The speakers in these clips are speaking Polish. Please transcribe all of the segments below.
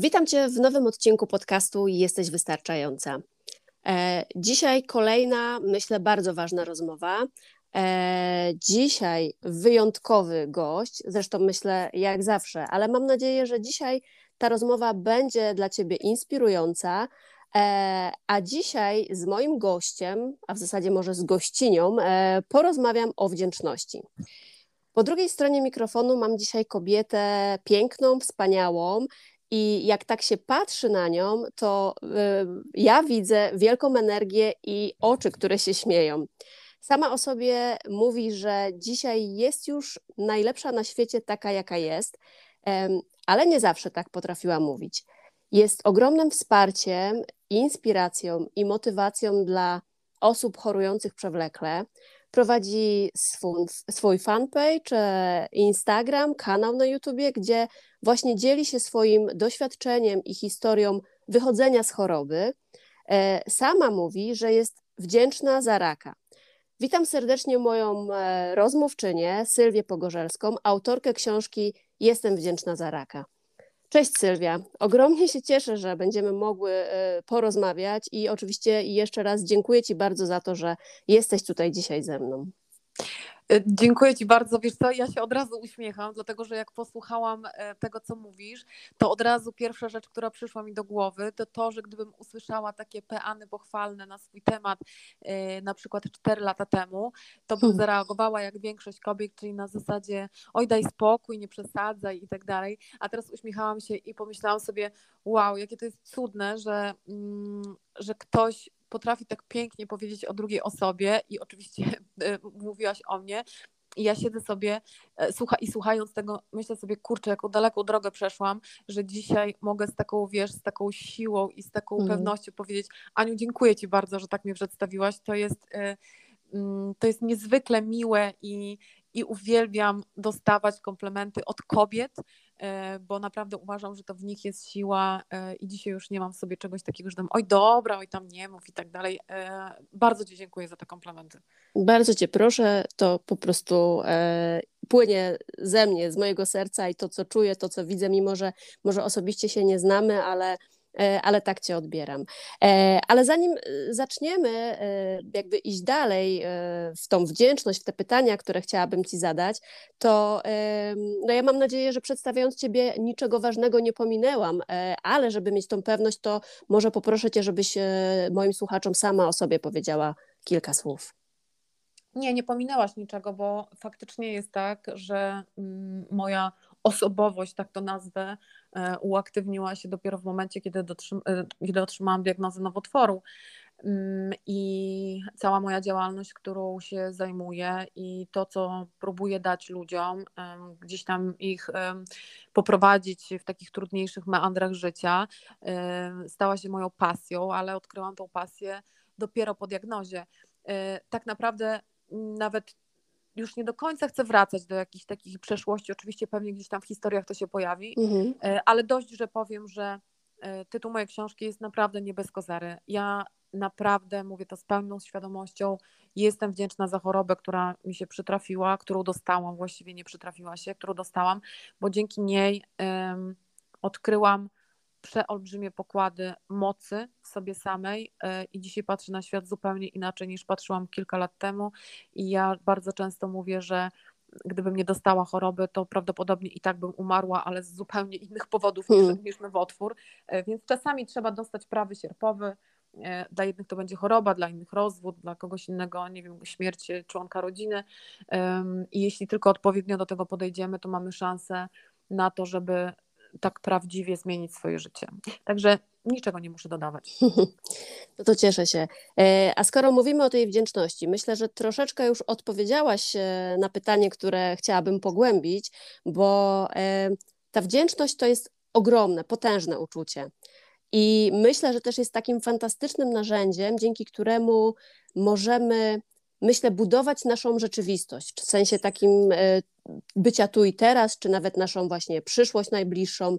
Witam Cię w nowym odcinku podcastu Jesteś Wystarczająca. E, dzisiaj kolejna, myślę, bardzo ważna rozmowa. E, dzisiaj wyjątkowy gość, zresztą myślę jak zawsze, ale mam nadzieję, że dzisiaj ta rozmowa będzie dla Ciebie inspirująca. E, a dzisiaj z moim gościem, a w zasadzie może z gościnią, porozmawiam o wdzięczności. Po drugiej stronie mikrofonu mam dzisiaj kobietę piękną, wspaniałą i jak tak się patrzy na nią, to y, ja widzę wielką energię i oczy, które się śmieją. Sama o sobie mówi, że dzisiaj jest już najlepsza na świecie taka, jaka jest, ale nie zawsze tak potrafiła mówić. Jest ogromnym wsparciem, inspiracją i motywacją dla osób chorujących przewlekle. Prowadzi swój, swój fanpage, e, Instagram, kanał na YouTubie, gdzie właśnie dzieli się swoim doświadczeniem i historią wychodzenia z choroby. E, sama mówi, że jest wdzięczna za raka. Witam serdecznie moją e, rozmówczynię, Sylwię Pogorzelską, autorkę książki Jestem wdzięczna za raka. Cześć Sylwia, ogromnie się cieszę, że będziemy mogły e, porozmawiać i oczywiście jeszcze raz dziękuję Ci bardzo za to, że jesteś tutaj dzisiaj ze mną. E, dziękuję Ci bardzo. Wiesz co, ja się od razu uśmiecham, dlatego że jak posłuchałam e, tego, co mówisz, to od razu pierwsza rzecz, która przyszła mi do głowy, to to, że gdybym usłyszała takie peany pochwalne na swój temat e, na przykład 4 lata temu, to bym hmm. zareagowała jak większość kobiet, czyli na zasadzie oj daj spokój, nie przesadzaj i tak dalej. A teraz uśmiechałam się i pomyślałam sobie, wow, jakie to jest cudne, że, mm, że ktoś potrafi tak pięknie powiedzieć o drugiej osobie i oczywiście e, mówiłaś o mnie, i ja siedzę sobie e, słucha, i słuchając tego, myślę sobie, kurczę, jaką daleką drogę przeszłam, że dzisiaj mogę z taką, wiesz, z taką siłą i z taką mm. pewnością powiedzieć, Aniu, dziękuję Ci bardzo, że tak mnie przedstawiłaś. To jest, e, mm, to jest niezwykle miłe i, i uwielbiam dostawać komplementy od kobiet, bo naprawdę uważam, że to w nich jest siła e, i dzisiaj już nie mam w sobie czegoś takiego, że tam oj dobra, oj tam nie mów i tak dalej. E, bardzo Ci dziękuję za te komplementy. Bardzo Cię proszę, to po prostu płynie ze mnie, z mojego serca i to, co czuję, to, co widzę, mimo że może osobiście się nie znamy, ale E, ale tak Cię odbieram. E, ale zanim e, zaczniemy jakby iść dalej w tą wdzięczność, w te pytania, które chciałabym Ci zadać, to no ja mam nadzieję, że przedstawiając Ciebie niczego ważnego nie pominęłam, ale żeby mieć tą pewność, to może poproszę Cię, żebyś moim słuchaczom sama o sobie powiedziała kilka słów. Nie, nie pominęłaś niczego, bo faktycznie jest tak, że mm, moja osobowość, tak to nazwę, e, uaktywniła się dopiero w momencie, kiedy, dotrzym, e, kiedy otrzymałam diagnozę nowotworu. Mm, I cała moja działalność, którą się zajmuję, i to, co próbuję dać ludziom, gdzieś tam ich poprowadzić w takich trudniejszych meandrach życia, stała się moją pasją, ale odkryłam tą pasję dopiero po diagnozie. E, tak naprawdę nawet już nie do końca chcę wracać do jakichś takich przeszłości. Oczywiście pewnie gdzieś tam w historiach to się pojawi, mhm. E, ale dość, że powiem, że e, tytuł mojej książki jest naprawdę nie bez kozery. Ja naprawdę mówię to z pełną świadomością. Jestem wdzięczna za chorobę, która mi się przytrafiła, którą dostałam, właściwie nie przytrafiła się, którą dostałam, bo dzięki niej um, odkryłam przeolbrzymie pokłady mocy w sobie samej e, i dzisiaj patrzę na świat zupełnie inaczej niż patrzyłam kilka lat temu i ja bardzo często mówię, że gdybym nie dostała choroby, to prawdopodobnie i tak bym umarła, ale z zupełnie innych powodów niż, hmm. niż nowotwór. E, więc czasami trzeba dostać prawy sierpowy. E, dla jednych to będzie choroba, dla innych rozwód, dla kogoś innego, nie wiem, śmierć członka rodziny. I jeśli tylko odpowiednio do tego podejdziemy, to mamy szansę na to, żeby tak prawdziwie zmienić swoje życie. Także niczego nie muszę dodawać. No to cieszę się. E, a skoro mówimy o tej wdzięczności, myślę, że troszeczkę już odpowiedziałaś e, na pytanie, które chciałabym pogłębić, bo e, ta wdzięczność to jest ogromne, potężne uczucie. I myślę, że też jest takim fantastycznym narzędziem, dzięki któremu możemy myślę, budować naszą rzeczywistość, w sensie takim e, bycia tu i teraz, czy nawet naszą właśnie przyszłość najbliższą.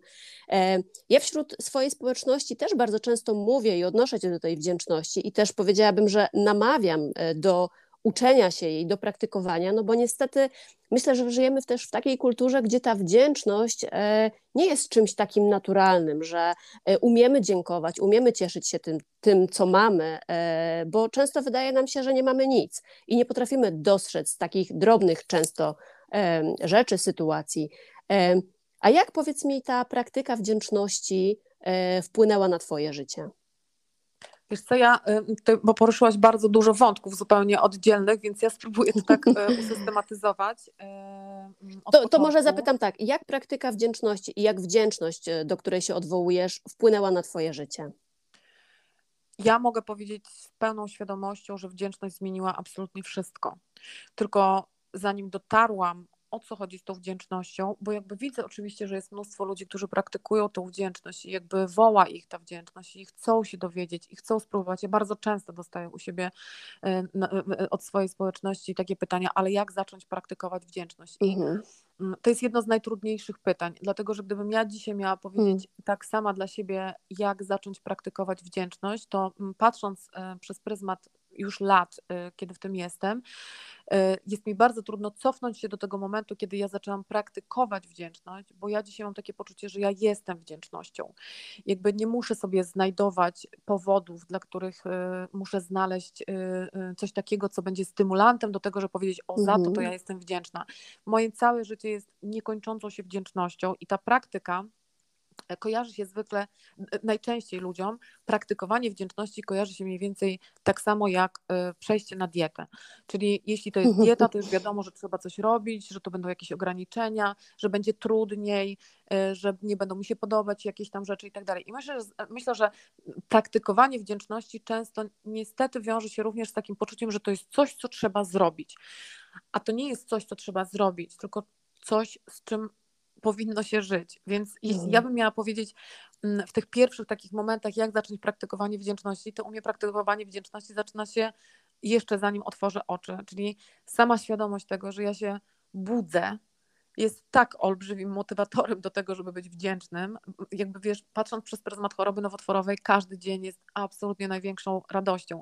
E, ja wśród swojej społeczności też bardzo często mówię i odnoszę się do tej wdzięczności i też powiedziałabym, że namawiam e, do uczenia się jej, do praktykowania, no bo niestety myślę, że żyjemy też w takiej kulturze, gdzie ta wdzięczność e, nie jest czymś takim naturalnym, że e, umiemy dziękować, umiemy cieszyć się tym, tym co mamy, e, bo często wydaje nam się, że nie mamy nic i nie potrafimy dostrzec takich drobnych często rzeczy, sytuacji. A jak powiedz mi ta praktyka wdzięczności wpłynęła na Twoje życie? Wiesz co, ja, ty, bo poruszyłaś bardzo dużo wątków zupełnie oddzielnych, więc ja spróbuję to tak y, usystematyzować. Y, mm, to, to może zapytam tak, jak praktyka wdzięczności i jak wdzięczność, do której się odwołujesz, wpłynęła na twoje życie? Ja mogę powiedzieć z pełną świadomością, że wdzięczność zmieniła absolutnie wszystko. Tylko zanim dotarłam o co chodzi z tą wdzięcznością, bo jakby widzę oczywiście, że jest mnóstwo ludzi, którzy praktykują tą wdzięczność i jakby woła ich ta wdzięczność i chcą się dowiedzieć i chcą spróbować. Ja bardzo często dostaję u siebie e, e, od swojej społeczności takie pytania, ale jak zacząć praktykować wdzięczność? I mhm. Mm, to jest jedno z najtrudniejszych pytań, dlatego że gdybym ja dzisiaj miała powiedzieć hmm. tak sama dla siebie, jak zacząć praktykować wdzięczność, to mm, patrząc e, przez pryzmat już lat, y, kiedy w tym jestem, y, jest mi bardzo trudno cofnąć się do tego momentu, kiedy ja zaczęłam praktykować wdzięczność, bo ja dzisiaj mam takie poczucie, że ja jestem wdzięcznością. Jakby nie muszę sobie znajdować powodów, dla których y, muszę znaleźć coś takiego, co będzie stymulantem do tego, żeby powiedzieć, o za to, to mhm. ja jestem wdzięczna. Moje całe życie jest niekończącą się wdzięcznością i ta praktyka, kojarzy się zwykle, najczęściej ludziom, praktykowanie wdzięczności kojarzy się mniej więcej tak samo jak e, przejście na dietę. Czyli jeśli to jest dieta, to już wiadomo, że trzeba coś robić, że to będą jakieś ograniczenia, że będzie trudniej, e, że nie będą mi się podobać jakieś tam rzeczy i tak dalej. I myślę, że, myślę, że praktykowanie wdzięczności często niestety wiąże się również z takim poczuciem, że to jest coś, co trzeba zrobić. A to nie jest coś, co trzeba zrobić, tylko coś, z czym powinno się żyć. Więc jeśli ja mhm. bym miała powiedzieć mm, w tych pierwszych takich momentach, jak zacząć praktykowanie wdzięczności, to u mnie praktykowanie wdzięczności zaczyna się jeszcze zanim otworzę oczy. Czyli sama świadomość tego, że ja się budzę, jest tak olbrzymim motywatorem do tego, żeby być wdzięcznym. Jakby wiesz, patrząc przez pryzmat choroby nowotworowej, każdy dzień jest absolutnie największą radością.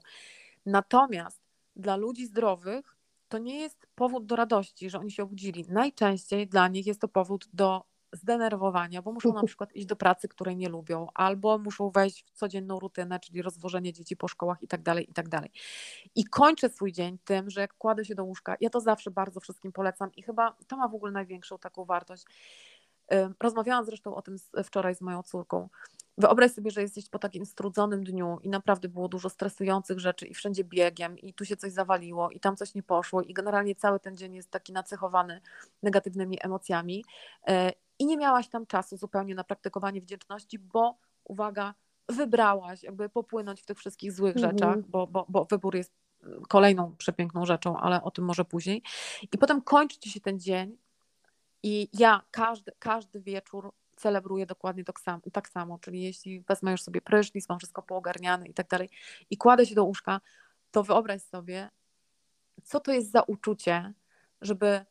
Natomiast dla ludzi zdrowych to nie jest powód do radości, że oni się obudzili. Najczęściej dla nich jest to powód do zdenerwowania, bo muszą na przykład iść do pracy, której nie lubią, albo muszą wejść w codzienną rutynę, czyli rozwożenie dzieci po szkołach i tak dalej, i tak dalej. I kończę swój dzień tym, że jak kładę się do łóżka, ja to zawsze bardzo wszystkim polecam i chyba to ma w ogóle największą taką wartość. Rozmawiałam zresztą o tym wczoraj z moją córką. Wyobraź sobie, że jesteś po takim strudzonym dniu i naprawdę było dużo stresujących rzeczy i wszędzie biegiem i tu się coś zawaliło i tam coś nie poszło i generalnie cały ten dzień jest taki nacechowany negatywnymi emocjami e, i nie miałaś tam czasu zupełnie na praktykowanie wdzięczności, bo uwaga, wybrałaś jakby popłynąć w tych wszystkich złych mhm. rzeczach, bo, bo, bo wybór jest kolejną przepiękną rzeczą, ale o tym może później. I potem kończy ci się ten dzień i ja każdy, każdy wieczór celebruję dokładnie tak samo, tak samo, czyli jeśli wezmę już sobie prysznic, mam wszystko poogarniane i tak dalej i kładę się do łóżka, to wyobraź sobie, co to jest za uczucie, żeby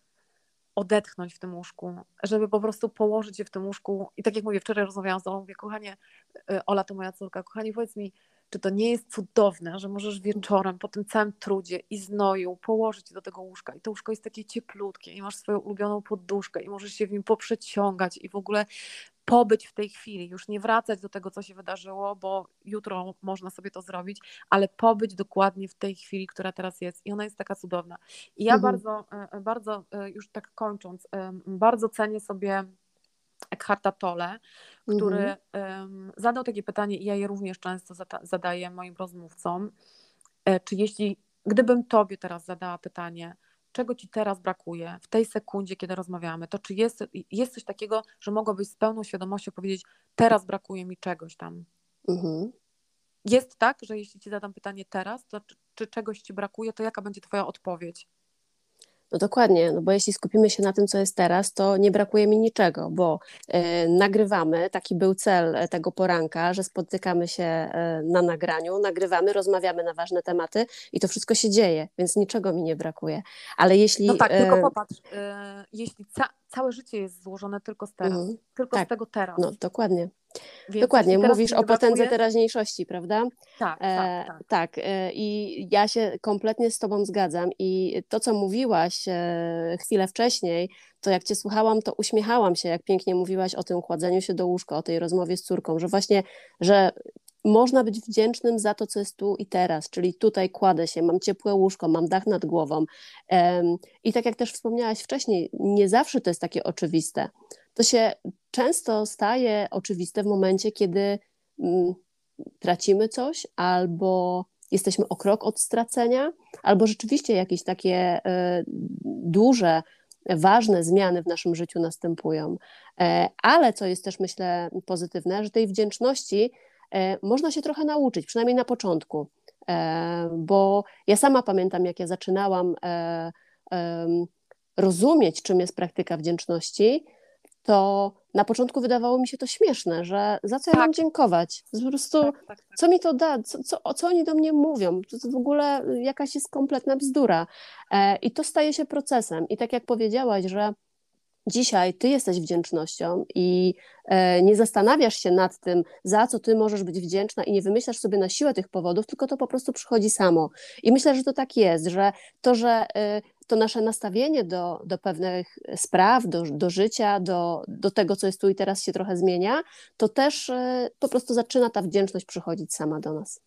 odetchnąć w tym łóżku, żeby po prostu położyć się w tym łóżku. I tak jak mówię, wczoraj rozmawiałam z Olą, mówię, kochanie, y, Ola to moja córka, kochanie, powiedz mi, czy to nie jest cudowne, że możesz wieczorem po tym całym trudzie i znoju położyć do tego łóżka i to łóżko jest takie cieplutkie i masz swoją ulubioną poduszkę i możesz się w nim poprzeciągać i w ogóle pobyć w tej chwili, już nie wracać do tego, co się wydarzyło, bo jutro można sobie to zrobić, ale pobyć dokładnie w tej chwili, która teraz jest i ona jest taka cudowna. I ja mhm. bardzo, e, bardzo, już tak kończąc, bardzo cenię sobie Eckharta Tolle, który mhm. zadał takie pytanie i ja je również często zadaję moim rozmówcom, e, czy jeśli, gdybym Tobie teraz zadała pytanie, czego Ci teraz brakuje w tej sekundzie, kiedy rozmawiamy, to czy jest, jest coś takiego, że mogłabyś z pełną świadomością powiedzieć, teraz brakuje mi czegoś tam. Mhm. Jest tak, że jeśli Ci zadam pytanie teraz, to czy, czy czegoś Ci brakuje, to jaka będzie Twoja odpowiedź? No dokładnie, no bo jeśli skupimy się na tym, co jest teraz, to nie brakuje mi niczego, bo e, nagrywamy, taki był cel e, tego poranka, że spotykamy się e, na nagraniu, nagrywamy, rozmawiamy na ważne tematy i to wszystko się dzieje, więc niczego mi nie brakuje. Ale jeśli. No tak, tylko popatrz, jeśli ca całe życie jest złożone tylko z teraz, mm, tylko tak, z tego teraz. No dokładnie. Więc Dokładnie, mówisz o potędze teraźniejszości, prawda? Tak, tak, e, tak. tak. E, I ja się kompletnie z Tobą zgadzam. I to, co mówiłaś e, chwilę wcześniej, to jak Cię słuchałam, to uśmiechałam się, jak pięknie mówiłaś o tym kładzeniu się do łóżka, o tej rozmowie z córką, że właśnie, że można być wdzięcznym za to, co jest tu i teraz, czyli tutaj kładę się, mam ciepłe łóżko, mam dach nad głową. I tak jak też wspomniałaś wcześniej, nie zawsze to jest takie oczywiste. To się często staje oczywiste w momencie, kiedy mm, tracimy coś albo jesteśmy o krok od stracenia, albo rzeczywiście jakieś takie y, duże, ważne zmiany w naszym życiu następują. E, ale co jest też, myślę, pozytywne, że tej wdzięczności e, można się trochę nauczyć, przynajmniej na początku. E, bo ja sama pamiętam, jak ja zaczynałam rozumieć, czym jest praktyka wdzięczności, to na początku wydawało mi się to śmieszne, że za co ja mam tak. dziękować? Po prostu, tak, tak, tak, co mi to da? Co, co, co oni do mnie mówią? To, to w ogóle jakaś jest kompletna bzdura. E, I to staje się procesem. I tak jak powiedziałaś, że dzisiaj ty jesteś wdzięcznością i e, nie zastanawiasz się nad tym, za co ty możesz być wdzięczna i nie wymyślasz sobie na siłę tych powodów, tylko to po prostu przychodzi samo. I myślę, że to tak jest, że to, że e, to nasze nastawienie do, do pewnych spraw, do, do życia, do, do tego, co jest tu i teraz się trochę zmienia, to też e, po prostu zaczyna ta wdzięczność przychodzić sama do nas.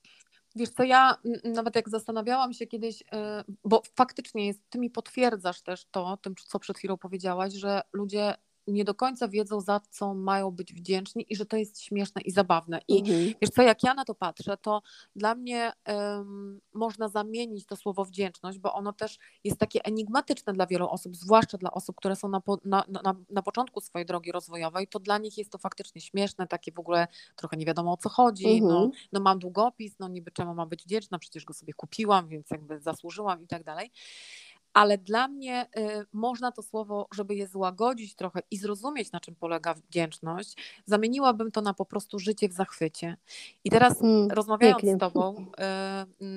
Wiesz co, ja nawet jak zastanawiałam się kiedyś, e, bo faktycznie jest, ty mi potwierdzasz też to, tym co przed chwilą powiedziałaś, że ludzie nie do końca wiedzą, za co mają być wdzięczni i że to jest śmieszne i zabawne. I mhm. wiesz co, jak ja na to patrzę, to dla mnie um, można zamienić to słowo wdzięczność, bo ono też jest takie enigmatyczne dla wielu osób, zwłaszcza dla osób, które są na, na, na, na początku swojej drogi rozwojowej, to dla nich jest to faktycznie śmieszne, takie w ogóle trochę nie wiadomo o co chodzi, no, mhm. no, no mam długopis, no niby czemu mam być wdzięczna, przecież go sobie kupiłam, więc jakby zasłużyłam i tak dalej ale dla mnie y, można to słowo, żeby je złagodzić trochę i zrozumieć, na czym polega wdzięczność, zamieniłabym to na po prostu życie w zachwycie. I teraz mm, rozmawiając pięknie. z Tobą,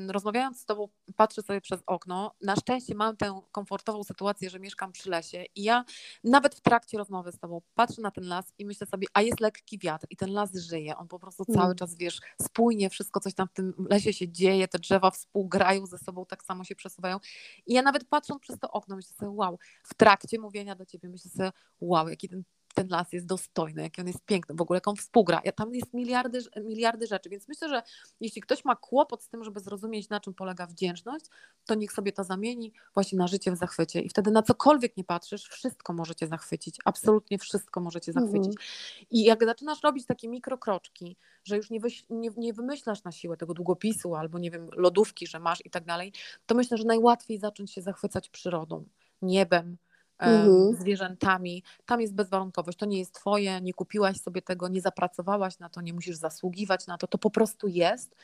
y, rozmawiając z Tobą, patrzę sobie przez okno. Na szczęście mam tę komfortową sytuację, że mieszkam przy lesie i ja nawet w trakcie rozmowy z Tobą patrzę na ten las i myślę sobie, a jest lekki wiatr i ten las żyje. On po prostu mm. cały czas, wiesz, spójnie, wszystko coś tam w tym lesie się dzieje, te drzewa współgrają ze sobą, tak samo się przesuwają. I ja nawet patrzę patrząc przez to okno, myślę sobie, wow, w trakcie mówienia do ciebie myślę sobie, wow, jaki ten ten las jest dostojny, jaki on jest piękny, w ogóle jak on współgra. Ja, tam jest miliardy, miliardy rzeczy, więc myślę, że jeśli ktoś ma kłopot z tym, żeby zrozumieć, na czym polega wdzięczność, to niech sobie to zamieni właśnie na życie w zachwycie. I wtedy na cokolwiek nie patrzysz, wszystko możecie zachwycić, absolutnie wszystko możecie mhm. zachwycić. Mhm. I jak zaczynasz robić takie mikrokroczki, że już nie, wyś, nie, nie wymyślasz na siłę tego długopisu albo nie wiem, lodówki, że masz i tak dalej, to myślę, że najłatwiej zacząć się zachwycać przyrodą, niebem, mhm. zwierzętami. Tam jest bezwarunkowość. To nie jest twoje, nie kupiłaś sobie tego, nie zapracowałaś na to, nie musisz zasługiwać na to. To po prostu jest.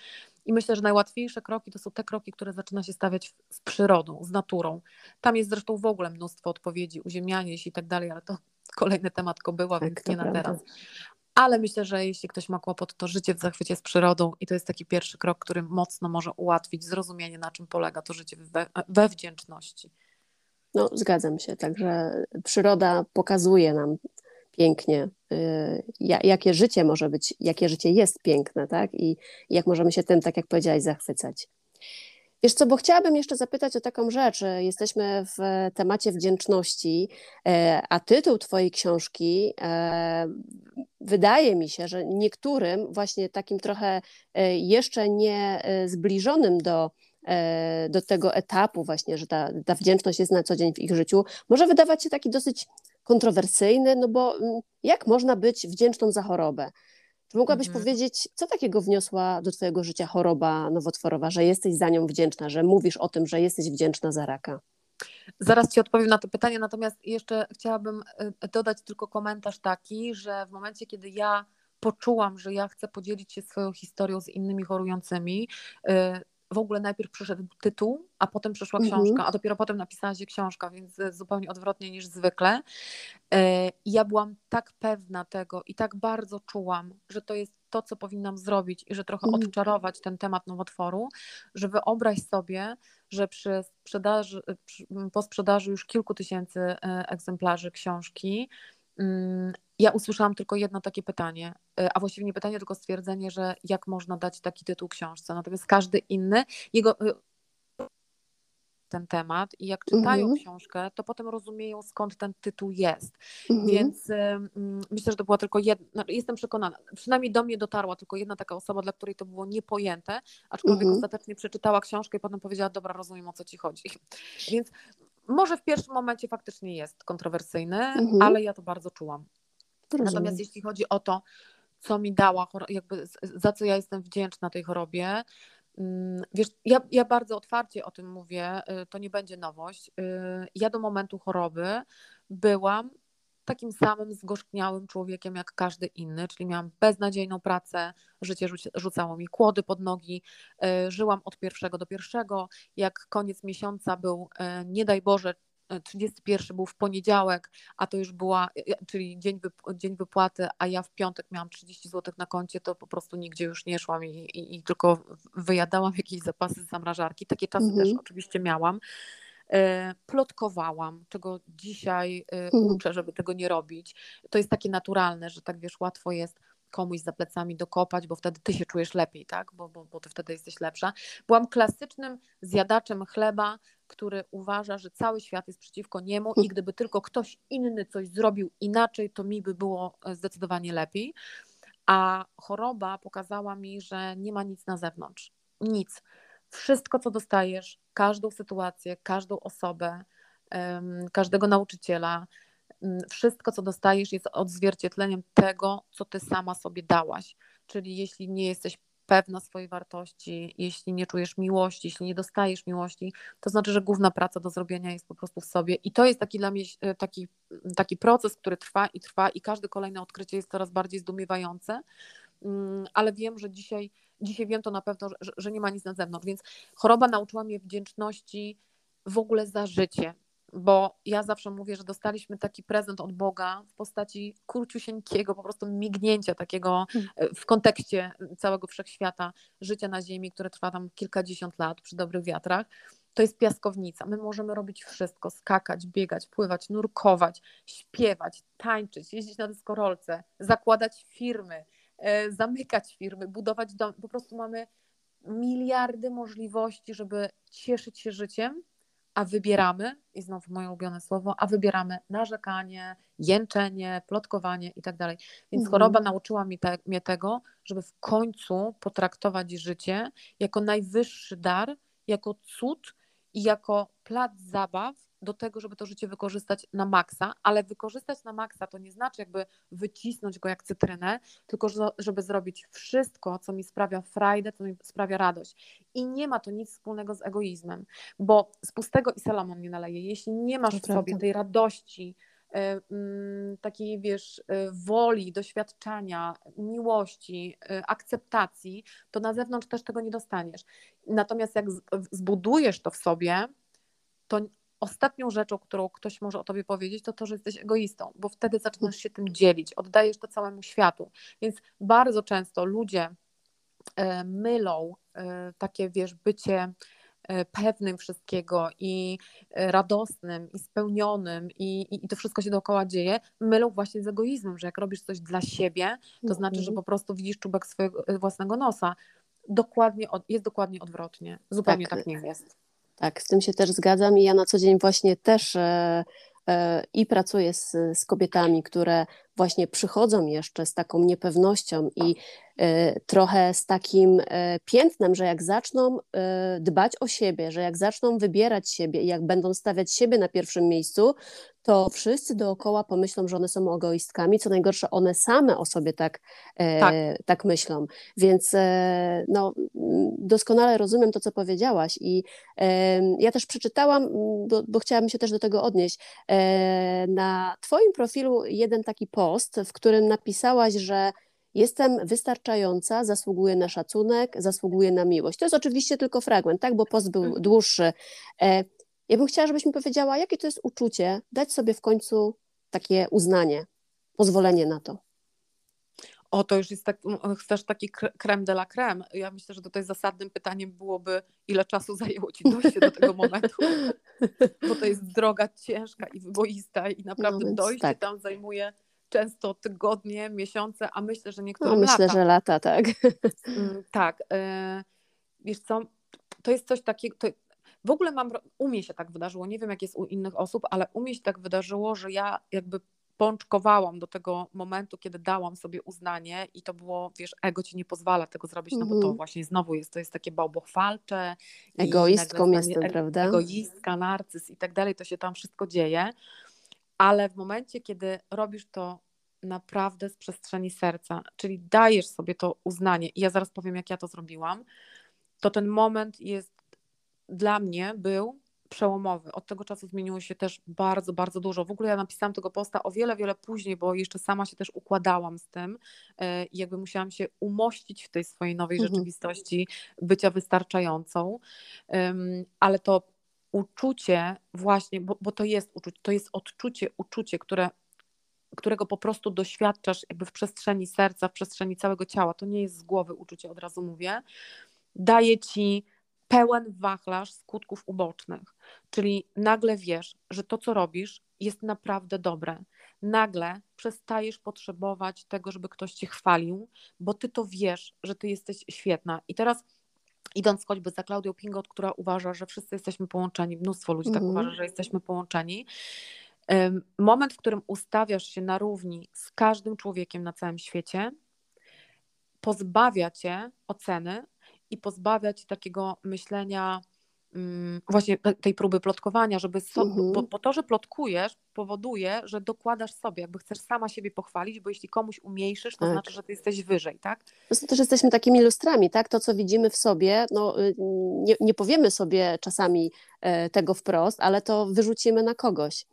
I myślę, że najłatwiejsze kroki to są te kroki, które zaczyna się stawiać z przyrodą, z naturą. Tam jest zresztą w ogóle mnóstwo odpowiedzi, uziemianie się i tak dalej, ale to kolejny temat kobyła, tak, więc nie na teraz. Ale myślę, że jeśli ktoś ma kłopot, to życie w zachwycie z przyrodą i to jest taki pierwszy krok, który mocno może ułatwić zrozumienie, na czym polega to życie we, we wdzięczności. No, zgadzam się. Także przyroda pokazuje nam pięknie, y, jakie życie może być, jakie życie jest piękne, tak? I jak możemy się tym, tak jak powiedziałaś, zachwycać. Wiesz co, bo chciałabym jeszcze zapytać o taką rzecz. Jesteśmy w temacie wdzięczności, e, a tytuł Twojej książki e, wydaje mi się, że niektórym właśnie takim trochę e, jeszcze nie zbliżonym do, do tego etapu właśnie, że ta, ta wdzięczność jest na co dzień w ich życiu, może wydawać się taki dosyć kontrowersyjny, no bo mm, jak można być wdzięczną za chorobę? Czy mogłabyś mhm. powiedzieć, co takiego wniosła do Twojego życia choroba nowotworowa, że jesteś za nią wdzięczna, że mówisz o tym, że jesteś wdzięczna za raka? Zaraz Ci odpowiem na to pytanie, natomiast jeszcze chciałabym e, dodać tylko komentarz taki, że w momencie, kiedy ja poczułam, że ja chcę podzielić się swoją historią z innymi chorującymi, e, w ogóle najpierw przyszedł tytuł, a potem przyszła mhm. książka, a dopiero potem napisała się książka, więc zupełnie odwrotnie niż zwykle. E, I ja byłam tak pewna tego i tak bardzo czułam, że to jest to, co powinnam zrobić i że trochę mhm. odczarować ten temat nowotworu, że wyobraź sobie, że przy sprzedaży, po sprzedaży już kilku tysięcy e, egzemplarzy książki, ja usłyszałam tylko jedno takie pytanie, e, a właściwie nie pytanie, tylko stwierdzenie, że jak można dać taki tytuł książce. Natomiast każdy inny, jego e, ten temat i jak czytają mhm. książkę, to potem rozumieją skąd ten tytuł jest. Mhm. Więc y, myślę, że to była tylko jedna, no, jestem przekonana, przynajmniej do mnie dotarła tylko jedna taka osoba, dla której to było niepojęte, aczkolwiek mhm. ostatecznie przeczytała książkę i potem powiedziała, dobra, rozumiem o co ci chodzi. Więc może w pierwszym momencie faktycznie jest kontrowersyjny, mhm. ale ja to bardzo czułam. Rozumiem. Natomiast jeśli chodzi o to, co mi dała, jakby za co ja jestem wdzięczna tej chorobie, mm, Wiesz, ja, ja bardzo otwarcie o tym mówię, y, to nie będzie nowość. Y, ja do momentu choroby byłam takim samym zgorzkniałym człowiekiem jak każdy inny, czyli miałam beznadziejną pracę, życie rzucało mi kłody pod nogi, y, żyłam od pierwszego do pierwszego, jak koniec miesiąca był, nie daj Boże, 31 był w poniedziałek, a to już była, czyli dzień, dzień wypłaty, a ja w piątek miałam 30 zł na koncie, to po prostu nigdzie już nie szłam i, i, i tylko wyjadałam jakieś zapasy z zamrażarki. Takie czasy mhm. też oczywiście miałam. E, plotkowałam, czego dzisiaj e, mhm. uczę, żeby tego nie robić. To jest takie naturalne, że tak wiesz, łatwo jest komuś za plecami dokopać, bo wtedy ty się czujesz lepiej, tak? Bo, bo, bo ty wtedy jesteś lepsza. Byłam klasycznym zjadaczem chleba, który uważa, że cały świat jest przeciwko niemu i gdyby tylko ktoś inny coś zrobił inaczej, to mi by było e, zdecydowanie lepiej. A choroba pokazała mi, że nie ma nic na zewnątrz. Nic. Wszystko, co dostajesz, każdą sytuację, każdą osobę, każdego nauczyciela, wszystko, co dostajesz, jest odzwierciedleniem tego, co ty sama sobie dałaś. Czyli jeśli nie jesteś pewna swojej wartości, jeśli nie czujesz miłości, jeśli nie dostajesz miłości, to znaczy, że główna praca do zrobienia jest po prostu w sobie. I to jest taki dla mnie e, taki, taki proces, który trwa i trwa, i każde kolejne odkrycie jest coraz bardziej zdumiewające. Mm, ale wiem, że dzisiaj, dzisiaj wiem to na pewno, że, że nie ma nic na zewnątrz. Więc choroba nauczyła mnie wdzięczności w ogóle za życie bo ja zawsze mówię, że dostaliśmy taki prezent od Boga w postaci króciusieńkiego po prostu mignięcia takiego hmm. e, w kontekście całego wszechświata życia na ziemi, które trwa tam kilkadziesiąt lat przy dobrych wiatrach. To jest piaskownica. My możemy robić wszystko: skakać, biegać, pływać, nurkować, śpiewać, tańczyć, jeździć na dyskorolce, zakładać firmy, zamykać firmy, budować dom. Po prostu mamy miliardy możliwości, żeby cieszyć się życiem a wybieramy, i znowu moje ulubione słowo, a wybieramy narzekanie, jęczenie, plotkowanie i tak dalej. Więc mhm. choroba nauczyła mi te, mnie tego, żeby w końcu potraktować życie jako najwyższy dar, jako cud i jako plac zabaw, do tego, żeby to życie wykorzystać na maksa, ale wykorzystać na maksa to nie znaczy jakby wycisnąć go jak cytrynę, tylko żeby zrobić wszystko, co mi sprawia frajdę, co mi sprawia radość. I nie ma to nic wspólnego z egoizmem, bo z pustego i Salomon nie naleje. Jeśli nie masz to w prawda. sobie tej radości, e, mm, takiej, wiesz, e, woli, doświadczenia, miłości, e, akceptacji, to na zewnątrz też tego nie dostaniesz. Natomiast jak zbudujesz to w sobie, to ostatnią rzeczą, którą ktoś może o tobie powiedzieć, to to, że jesteś egoistą, bo wtedy zaczynasz się tym dzielić, oddajesz to całemu światu. Więc bardzo często ludzie e, mylą e, takie, wiesz, bycie e, pewnym wszystkiego i radosnym i spełnionym i, i, i, to wszystko się dookoła dzieje, mylą właśnie z egoizmem, że jak robisz coś dla siebie, to znaczy, że mhm. po prostu widzisz czubek swojego własnego nosa dokładnie, jest dokładnie odwrotnie. Zupełnie tak, tak nie jest. Tak, z tym się też zgadzam i ja na co dzień właśnie też e, e, i pracuję z, z kobietami, które właśnie przychodzą jeszcze z taką niepewnością i e, trochę z takim e, piętnem, że jak zaczną e, dbać o siebie, że jak zaczną wybierać siebie i jak będą stawiać siebie na pierwszym miejscu, to wszyscy dookoła pomyślą, że one są egoistkami. Co najgorsze, one same o sobie tak, tak. tak myślą. Więc no, doskonale rozumiem to, co powiedziałaś. I ja też przeczytałam, bo, bo chciałabym się też do tego odnieść, na Twoim profilu jeden taki post, post, w którym napisałaś, że jestem wystarczająca, zasługuję na szacunek, zasługuję na miłość. To jest oczywiście tylko fragment, tak, bo post był mhm. dłuższy. E, ja bym chciała, żebyś mi powiedziała, jakie to jest uczucie, dać sobie w końcu takie uznanie, pozwolenie na to. O, to już jest tak, chcesz taki creme de la creme. Ja myślę, że tutaj zasadnym pytaniem byłoby, ile czasu zajęło ci dojście do tego momentu, bo to jest droga ciężka i wyboista i naprawdę no dojście tak. tam zajmuje często tygodnie, miesiące, a myślę, że niektóre no, myślę, lata. że lata, tak. Mm, tak. E, wiesz co, to jest coś takiego, to w ogóle mam, u mnie się tak wydarzyło, nie wiem jak jest u innych osób, ale u mnie się tak wydarzyło, że ja jakby pączkowałam do tego momentu, kiedy dałam sobie uznanie i to było, wiesz, ego ci nie pozwala tego zrobić, no bo to mhm. właśnie znowu jest, to jest takie bałbochwalcze. Egoistką jestem, prawda? Egoistka, narcyz i tak dalej, to się tam wszystko dzieje ale w momencie, kiedy robisz to naprawdę z przestrzeni serca, czyli dajesz sobie to uznanie, i ja zaraz powiem, jak ja to zrobiłam, to ten moment jest dla mnie był przełomowy. Od tego czasu zmieniło się też bardzo, bardzo dużo. W ogóle ja napisałam tego posta o wiele, wiele później, bo jeszcze sama się też układałam z tym e, i jakby musiałam się umościć w tej swojej nowej mhm. rzeczywistości bycia wystarczającą. Ale to uczucie właśnie, bo, bo to jest uczucie, to jest odczucie, uczucie, które, którego po prostu doświadczasz jakby w przestrzeni serca, w przestrzeni całego ciała, to nie jest z głowy uczucie, od razu mówię, daje ci pełen wachlarz skutków ubocznych. Czyli nagle wiesz, że to, co robisz, jest naprawdę dobre. Nagle przestajesz potrzebować tego, żeby ktoś cię chwalił, bo ty to wiesz, że ty jesteś świetna. I teraz idąc choćby za Klaudią Pingot, która uważa, że wszyscy jesteśmy połączeni, mnóstwo ludzi tak mhm. uważa, że jesteśmy połączeni. Moment, w którym ustawiasz się na równi z każdym człowiekiem na całym świecie, pozbawia cię oceny i pozbawia cię takiego myślenia, Mm, właśnie tej próby plotkowania, żeby so, mhm. bo, bo, to, że plotkujesz, powoduje, że dokładasz sobie, jakby chcesz sama siebie pochwalić, bo jeśli komuś umniejszysz, to tak. znaczy, że ty jesteś wyżej, tak? Prostu też jesteśmy takimi lustrami, tak? To, co widzimy w sobie, no, y, nie, nie powiemy sobie czasami e, tego wprost, ale to wyrzucimy na kogoś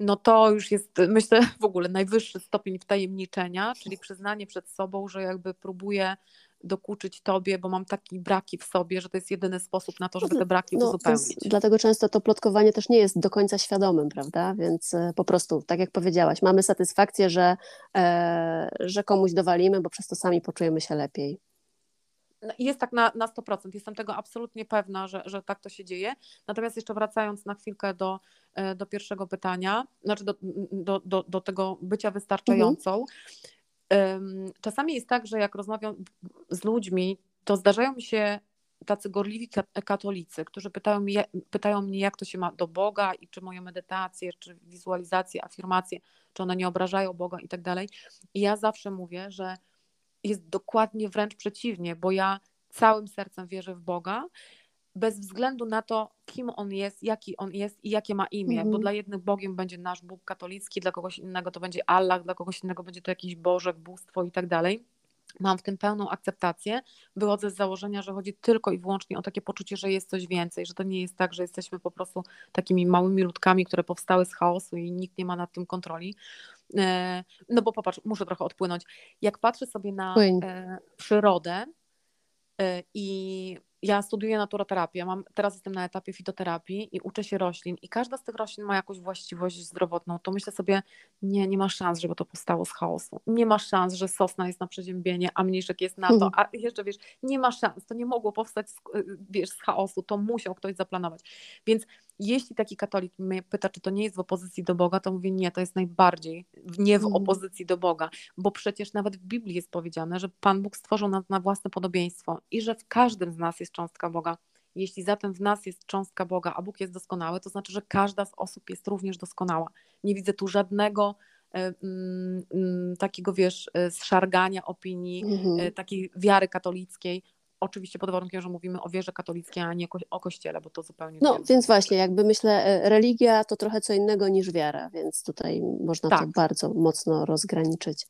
no to już jest, myślę, w ogóle najwyższy stopień wtajemniczenia, czyli przyznanie przed sobą, że jakby próbuję dokuczyć tobie, bo mam takie braki w sobie, że to jest jedyny sposób na to, żeby te braki no, uzupełnić. Jest, dlatego często to plotkowanie też nie jest do końca świadomym, prawda? Więc e, po prostu, tak jak powiedziałaś, mamy satysfakcję, że, e, że komuś dowalimy, bo przez to sami poczujemy się lepiej. No, jest tak na, na 100%, jestem tego absolutnie pewna, że, że tak to się dzieje. Natomiast jeszcze wracając na chwilkę do, e, do pierwszego pytania, znaczy do, do, do, do tego bycia wystarczającą, mhm Czasami jest tak, że jak rozmawiam z ludźmi, to zdarzają mi się tacy gorliwi katolicy, którzy pytają, mi, pytają mnie, jak to się ma do Boga i czy moje medytacje, czy wizualizacje, afirmacje, czy one nie obrażają Boga i tak dalej. I ja zawsze mówię, że jest dokładnie wręcz przeciwnie, bo ja całym sercem wierzę w Boga bez względu na to, kim on jest, jaki on jest i jakie ma imię, bo mhm. dla jednych Bogiem będzie nasz Bóg katolicki, dla kogoś innego to będzie Allah, dla kogoś innego będzie to jakiś Bożek, bóstwo i tak dalej. Mam w tym pełną akceptację. Wychodzę z założenia, że chodzi tylko i wyłącznie o takie poczucie, że jest coś więcej, że to nie jest tak, że jesteśmy po prostu takimi małymi ludkami, które powstały z chaosu i nikt nie ma nad tym kontroli. E, no bo popatrz, muszę trochę odpłynąć. Jak patrzę sobie na Płyń. E, przyrodę e, i ja studiuję naturoterapię, mam, teraz jestem na etapie fitoterapii i uczę się roślin i każda z tych roślin ma jakąś właściwość zdrowotną, to myślę sobie, nie, nie ma szans, żeby to powstało z chaosu. Nie ma szans, że sosna jest na przeziębienie, a mniejszek jest na to, mhm. a jeszcze wiesz, nie ma szans, to nie mogło powstać z, wiesz, z chaosu, to musiał ktoś zaplanować. Więc jeśli taki katolik mnie pyta, czy to nie jest w opozycji do Boga, to mówię nie, to jest najbardziej nie w mhm. opozycji do Boga, bo przecież nawet w Biblii jest powiedziane, że Pan Bóg stworzył nas na własne podobieństwo i że w każdym z nas jest cząstka Boga. Jeśli zatem w nas jest cząstka Boga, a Bóg jest doskonały, to znaczy, że każda z osób jest również doskonała. Nie widzę tu żadnego e, mm, mm, takiego, wiesz, e, zszargania opinii, mhm. E, takiej wiary katolickiej, Oczywiście pod warunkiem, że mówimy o wierze katolickiej, a nie o kościele, bo to zupełnie. No, więc właśnie, jakby myślę, religia to trochę co innego niż wiara, więc tutaj można tak. to bardzo mocno rozgraniczyć.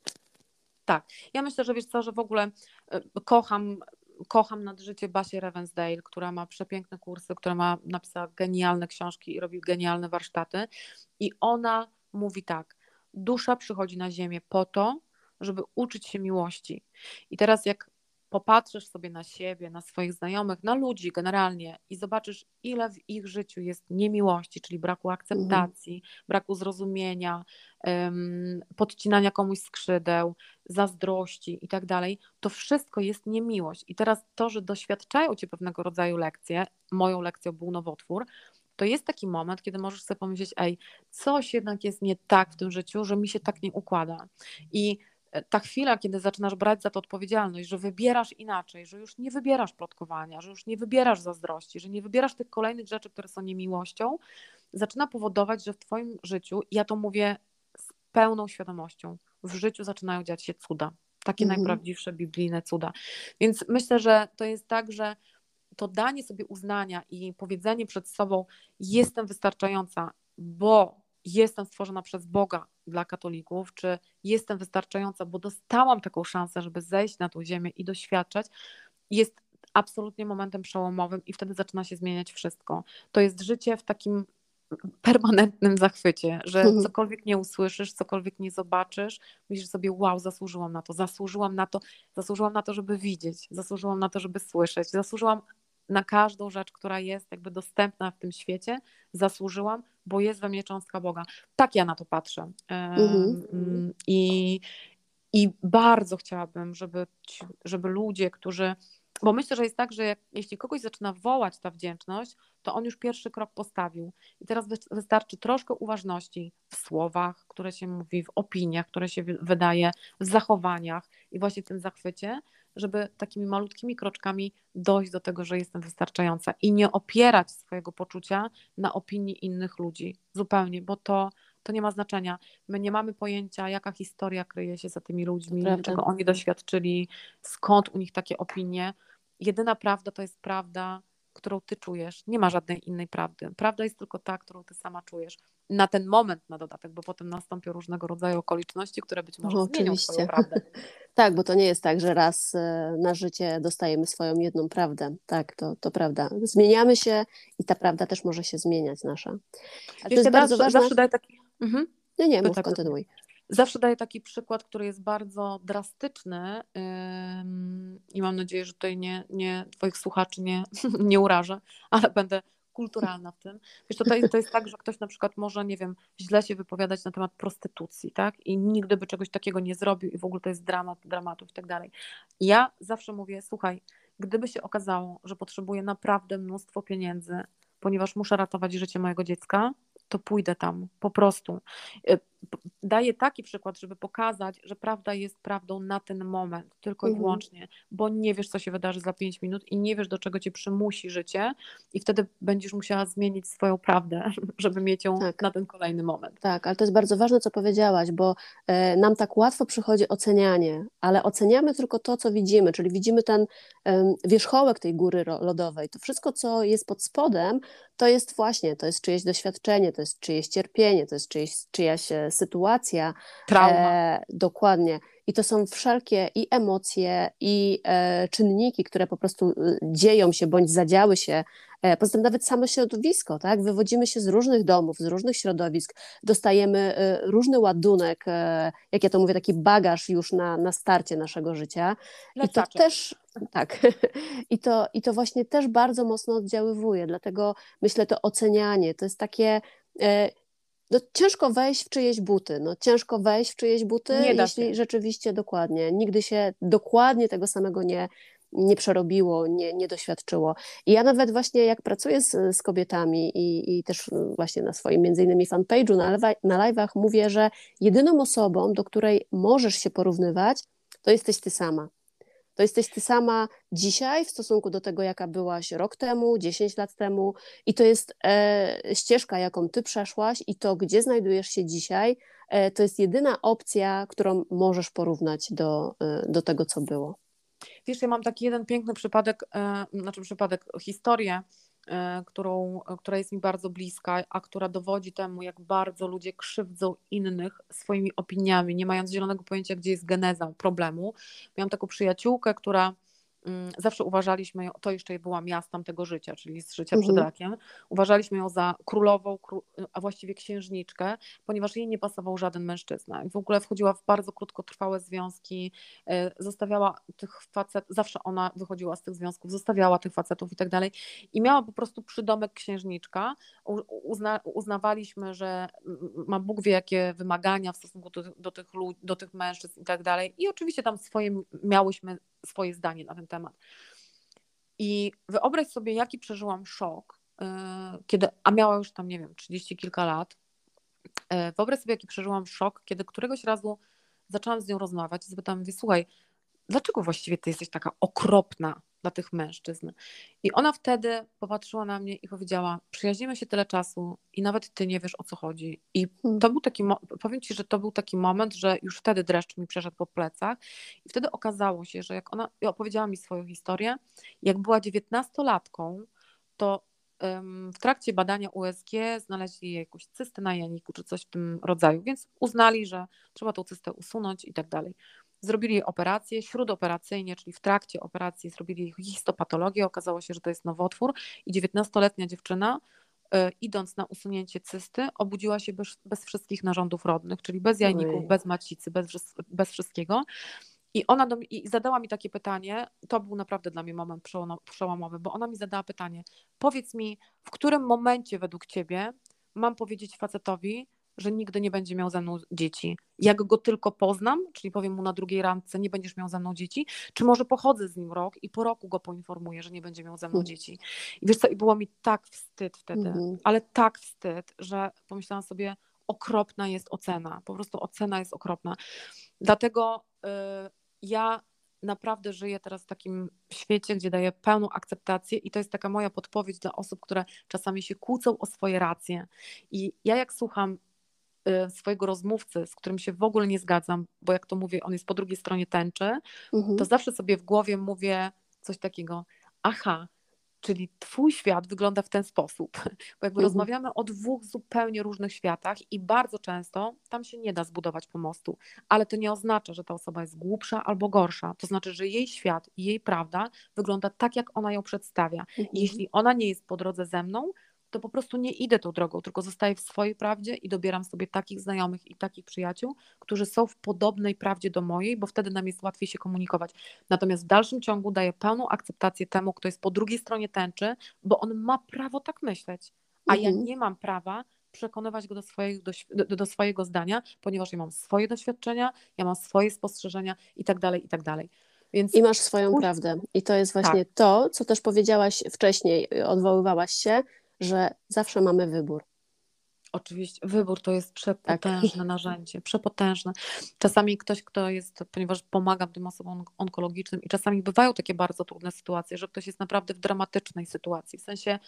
Tak. Ja myślę, że wiesz co, że w ogóle kocham kocham nad życie Basię Ravensdale, która ma przepiękne kursy, która ma napisała genialne książki i robi genialne warsztaty. I ona mówi tak: dusza przychodzi na ziemię po to, żeby uczyć się miłości. I teraz jak popatrzysz sobie na siebie, na swoich znajomych, na ludzi generalnie i zobaczysz, ile w ich życiu jest niemiłości, czyli braku akceptacji, mhm. braku zrozumienia, um, podcinania komuś skrzydeł, zazdrości i tak dalej, to wszystko jest niemiłość. I teraz to, że doświadczają cię pewnego rodzaju lekcje, moją lekcją był nowotwór, to jest taki moment, kiedy możesz sobie pomyśleć, ej, coś jednak jest nie tak w tym życiu, że mi się tak nie układa. I ta chwila, kiedy zaczynasz brać za to odpowiedzialność, że wybierasz inaczej, że już nie wybierasz plotkowania, że już nie wybierasz zazdrości, że nie wybierasz tych kolejnych rzeczy, które są niemiłością, zaczyna powodować, że w Twoim życiu, ja to mówię z pełną świadomością, w życiu zaczynają dziać się cuda. Takie mhm. najprawdziwsze biblijne cuda. Więc myślę, że to jest tak, że to danie sobie uznania i powiedzenie przed sobą, jestem wystarczająca, bo jestem stworzona przez Boga dla katolików, czy jestem wystarczająca, bo dostałam taką szansę, żeby zejść na tą ziemię i doświadczać, jest absolutnie momentem przełomowym i wtedy zaczyna się zmieniać wszystko. To jest życie w takim permanentnym zachwycie, że mhm. cokolwiek nie usłyszysz, cokolwiek nie zobaczysz, myślisz sobie, wow, zasłużyłam na to, zasłużyłam na to, zasłużyłam na to, żeby widzieć, zasłużyłam na to, żeby słyszeć, zasłużyłam na każdą rzecz, która jest jakby dostępna w tym świecie, zasłużyłam, bo jest we mnie cząstka Boga. Tak ja na to patrzę. Mhm. I, I bardzo chciałabym, żeby, żeby ludzie, którzy. Bo myślę, że jest tak, że jak, jeśli kogoś zaczyna wołać ta wdzięczność, to on już pierwszy krok postawił. I teraz wystarczy troszkę uważności w słowach, które się mówi, w opiniach, które się wydaje, w zachowaniach i właśnie w tym zachwycie, żeby takimi malutkimi kroczkami dojść do tego, że jestem wystarczająca i nie opierać swojego poczucia na opinii innych ludzi. Zupełnie, bo to, to nie ma znaczenia. My nie mamy pojęcia, jaka historia kryje się za tymi ludźmi, czego oni doświadczyli, skąd u nich takie opinie. Jedyna prawda to jest prawda, którą ty czujesz. Nie ma żadnej innej prawdy. Prawda jest tylko ta, którą ty sama czujesz. Na ten moment na dodatek, bo potem nastąpią różnego rodzaju okoliczności, które być może no, zmienią oczywiście. prawdę. tak, bo to nie jest tak, że raz e, na życie dostajemy swoją jedną prawdę. Tak, to, to prawda. Zmieniamy się i ta prawda też może się zmieniać nasza. Ale to jest bardzo ważne. Zawsze daję taki... Mhm. Nie, nie, mów, tak, kontynuuj. Zawsze daję taki przykład, który jest bardzo drastyczny i mam nadzieję, że tutaj nie, nie Twoich słuchaczy nie, nie urażę, ale będę kulturalna w tym. Wiesz, to, to jest tak, że ktoś na przykład może, nie wiem, źle się wypowiadać na temat prostytucji, tak? I nigdy by czegoś takiego nie zrobił i w ogóle to jest dramat, dramatów i tak dalej. Ja zawsze mówię, słuchaj, gdyby się okazało, że potrzebuję naprawdę mnóstwo pieniędzy, ponieważ muszę ratować życie mojego dziecka, to pójdę tam po prostu. Daję taki przykład, żeby pokazać, że prawda jest prawdą na ten moment, tylko mhm. i wyłącznie, bo nie wiesz, co się wydarzy za 5 minut i nie wiesz, do czego cię przymusi życie, i wtedy będziesz musiała zmienić swoją prawdę, żeby mieć ją tak. na ten kolejny moment. Tak, ale to jest bardzo ważne, co powiedziałaś, bo e, nam tak łatwo przychodzi ocenianie, ale oceniamy tylko to, co widzimy, czyli widzimy ten wierzchołek tej góry lodowej. To wszystko, co jest pod spodem, to jest właśnie, to jest czyjeś doświadczenie, to jest czyjeś cierpienie, to jest czyjeś, czyjaś e, sytuacja. Trauma. E, dokładnie. I to są wszelkie i emocje, i e, czynniki, które po prostu e, dzieją się bądź zadziały się E, poza tym nawet samo środowisko, tak? Wywodzimy się z różnych domów, z różnych środowisk, dostajemy e, różny ładunek, jak ja to mówię, taki bagaż już na, na starcie naszego życia. I to też, tak, I to, i to właśnie też bardzo mocno oddziaływuje, dlatego myślę, to ocenianie, to jest takie no, ciężko wejść w czyjeś buty. No, ciężko wejść w czyjeś buty, jeśli się. rzeczywiście dokładnie. Nigdy się dokładnie tego samego nie, nie przerobiło, nie, nie doświadczyło. I ja nawet właśnie jak pracuję z, z kobietami i, i też właśnie na swoim między innymi fanpage'u na, na live'ach mówię, że jedyną osobą, do której możesz się porównywać, to jesteś ty sama. To jesteś ty sama dzisiaj w stosunku do tego, jaka byłaś rok temu, 10 lat temu, i to jest e, ścieżka, jaką ty przeszłaś, i to, gdzie znajdujesz się dzisiaj, e, to jest jedyna opcja, którą możesz porównać do, e, do tego, co było. Wiesz, ja mam taki jeden piękny przypadek, e, znaczy przypadek, historię, którą, która jest mi bardzo bliska, a która dowodzi temu, jak bardzo ludzie krzywdzą innych swoimi opiniami, nie mając zielonego pojęcia, gdzie jest geneza problemu. Miałam taką przyjaciółkę, która zawsze uważaliśmy ją, to jeszcze była miastem tego życia, czyli z życia mhm. przed rakiem, uważaliśmy ją za królową, a właściwie księżniczkę, ponieważ jej nie pasował żaden mężczyzna. I w ogóle wchodziła w bardzo krótkotrwałe związki, e, zostawiała tych facetów, zawsze ona wychodziła z tych związków, zostawiała tych facetów i tak dalej. I miała po prostu przydomek księżniczka. Uzna, uznawaliśmy, że ma Bóg wie jakie wymagania w stosunku do, do, tych, ludzi, do tych mężczyzn i tak dalej. I oczywiście tam swoje miałyśmy swoje zdanie na ten temat. I wyobraź sobie, jaki przeżyłam szok, e, kiedy, a miała już tam, nie wiem, 30 kilka lat. E, wyobraź sobie, jaki przeżyłam szok, kiedy któregoś razu zaczęłam z nią rozmawiać i zapytałam, mówię, słuchaj, dlaczego właściwie ty jesteś taka okropna dla tych mężczyzn? I ona wtedy popatrzyła na mnie i powiedziała, przyjaźnimy się tyle czasu i nawet ty nie wiesz o co chodzi. I hmm. to był taki, powiem ci, że to był taki moment, że już wtedy dreszcz mi przeszedł po plecach i wtedy okazało się, że jak ona opowiedziała mi swoją historię, jak była dziewiętnastolatką, to w trakcie badania USG znaleźli jakąś cystę na janiku czy coś w tym rodzaju, więc uznali, że trzeba tą cystę usunąć i tak dalej. Zrobili operację, śródoperacyjnie, czyli w trakcie operacji zrobili histopatologię, okazało się, że to jest nowotwór i 19-letnia dziewczyna e, idąc na usunięcie cysty, obudziła się bez, bez wszystkich narządów rodnych, czyli bez jajników, Oj. bez macicy, bez, bez wszystkiego. I ona do, i zadała mi takie pytanie, to był naprawdę dla mnie moment przełomowy, bo ona mi zadała pytanie, powiedz mi, w którym momencie według ciebie mam powiedzieć facetowi, że nigdy nie będzie miał ze mną dzieci. Jak go tylko poznam, czyli powiem mu na drugiej randce, nie będziesz miał ze mną dzieci, czy może pochodzę z nim rok i po roku go poinformuję, że nie będzie miał ze mną mhm. dzieci. I wiesz co, i było mi tak wstyd wtedy, mhm. ale tak wstyd, że pomyślałam sobie, okropna jest ocena, po prostu ocena jest okropna. Dlatego y, ja naprawdę żyję teraz w takim świecie, gdzie daję pełną akceptację i to jest taka moja podpowiedź dla osób, które czasami się kłócą o swoje racje. I ja jak słucham swojego rozmówcy, z którym się w ogóle nie zgadzam, bo jak to mówię, on jest po drugiej stronie tęczy, mhm. to zawsze sobie w głowie mówię coś takiego, aha, czyli twój świat wygląda w ten sposób, bo jakby mhm. rozmawiamy o dwóch zupełnie różnych światach i bardzo często tam się nie da zbudować pomostu, ale to nie oznacza, że ta osoba jest głupsza albo gorsza, to znaczy, że jej świat i jej prawda wygląda tak, jak ona ją przedstawia. Mhm. Jeśli ona nie jest po drodze ze mną, to po prostu nie idę tą drogą, tylko zostaję w swojej prawdzie i dobieram sobie takich znajomych i takich przyjaciół, którzy są w podobnej prawdzie do mojej, bo wtedy nam jest łatwiej się komunikować. Natomiast w dalszym ciągu daję pełną akceptację temu, kto jest po drugiej stronie tęczy, bo on ma prawo tak myśleć, a mhm. ja nie mam prawa przekonywać go do swojego, do, do swojego zdania, ponieważ ja mam swoje doświadczenia, ja mam swoje spostrzeżenia i tak dalej, i tak dalej. Więc... I masz swoją prawdę. I to jest właśnie tak. to, co też powiedziałaś wcześniej, odwoływałaś się, że zawsze mamy wybór. Oczywiście, wybór to jest przepotężne tak. narzędzie, przepotężne. Czasami ktoś, kto jest, ponieważ pomagam tym osobom onkologicznym i czasami bywają takie bardzo trudne sytuacje, że ktoś jest naprawdę w dramatycznej sytuacji, w sensie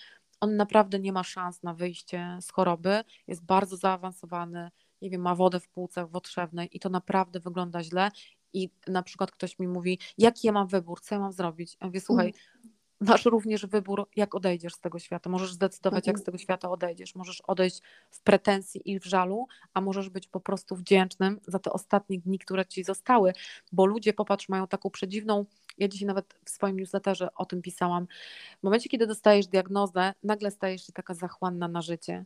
on naprawdę nie ma szans na wyjście z choroby, jest bardzo zaawansowany, nie wiem, ma wodę w płucach wotrzewnej i to naprawdę wygląda źle i na przykład ktoś mi mówi, jaki ja mam wybór, co ja mam zrobić? Ja mówię, słuchaj, mm masz również wybór, jak odejdziesz z tego świata. Możesz zdecydować, jak Mhm. z tego świata odejdziesz. Możesz odejść w pretensji i w żalu, a możesz być po prostu wdzięcznym za te ostatnie dni, które ci zostały, bo ludzie, popatrz, mają taką przedziwną. Ja dzisiaj nawet w swoim newsletterze o tym pisałam. W momencie, kiedy dostajesz diagnozę, nagle stajesz się taka zachłanna na życie.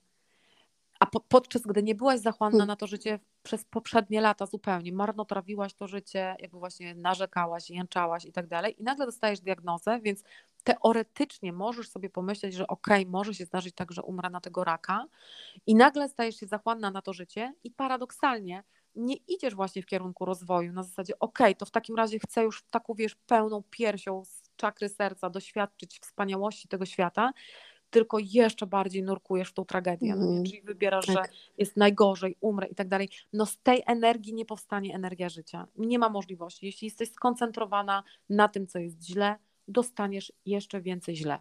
A po, podczas gdy nie byłaś zachłanna Hmm. na to życie przez poprzednie lata zupełnie, marnotrawiłaś to życie, jakby właśnie narzekałaś, jęczałaś i tak dalej, i nagle dostajesz diagnozę, więc teoretycznie możesz sobie pomyśleć, że okej, może się zdarzyć tak, że umrę na tego raka, i nagle stajesz się zachłanna na to życie, i paradoksalnie nie idziesz właśnie w kierunku rozwoju na zasadzie, okej, to w takim razie chcę już taką, wiesz, pełną piersią z czakry serca doświadczyć wspaniałości tego świata, tylko jeszcze bardziej nurkujesz w tą tragedię, no nie? Mhm. czyli wybierasz, Tak. że jest najgorzej, umrę i tak dalej. No z tej energii nie powstanie energia życia. Nie ma możliwości. Jeśli jesteś skoncentrowana na tym, co jest źle, dostaniesz jeszcze więcej źle.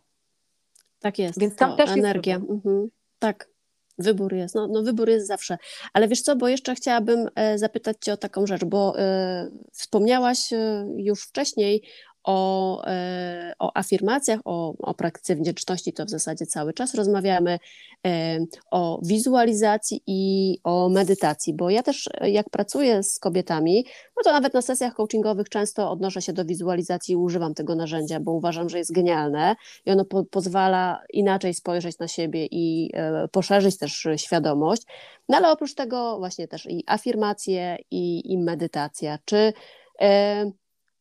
Tak jest. Więc tam to też jest energia. wybór. Mhm. Tak. Wybór jest. No, no wybór jest zawsze. Ale wiesz co, bo jeszcze chciałabym e, zapytać Cię o taką rzecz, bo e, wspomniałaś e, już wcześniej o, e, o afirmacjach, o, o praktyce wdzięczności, to w zasadzie cały czas rozmawiamy, e, o wizualizacji i o medytacji, bo ja też e, jak pracuję z kobietami, no to nawet na sesjach coachingowych często odnoszę się do wizualizacji i używam tego narzędzia, bo uważam, że jest genialne i ono po, pozwala inaczej spojrzeć na siebie i poszerzyć też świadomość. No ale oprócz tego właśnie też i afirmacje i, i medytacja. Czy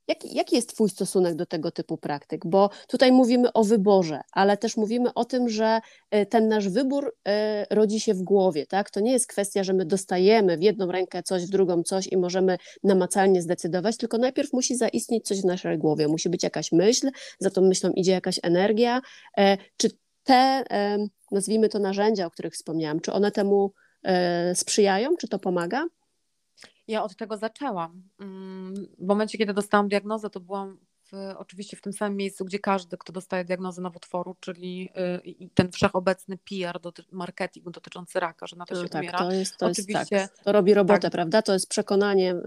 jaki, jaki jest Twój stosunek do tego typu praktyk? Bo tutaj mówimy o wyborze, ale też mówimy o tym, że e, ten nasz wybór e, rodzi się w głowie, tak? To nie jest kwestia, że my dostajemy w jedną rękę coś, w drugą coś i możemy namacalnie zdecydować, tylko najpierw musi zaistnieć coś w naszej głowie, musi być jakaś myśl, za tą myślą idzie jakaś energia. E, Czy te, nazwijmy to narzędzia, o których wspomniałam, czy one temu sprzyjają, czy to pomaga? Ja od tego zaczęłam. Mm, W momencie, kiedy dostałam diagnozę, to byłam w, oczywiście w tym samym miejscu, gdzie każdy, kto dostaje diagnozę nowotworu, czyli y, ten wszechobecny PR, doty, marketing dotyczący raka, że na to No się tak, umiera. to jest, to jest Oczywiście- tak, to robi robotę, tak. prawda? To jest przekonanie, y,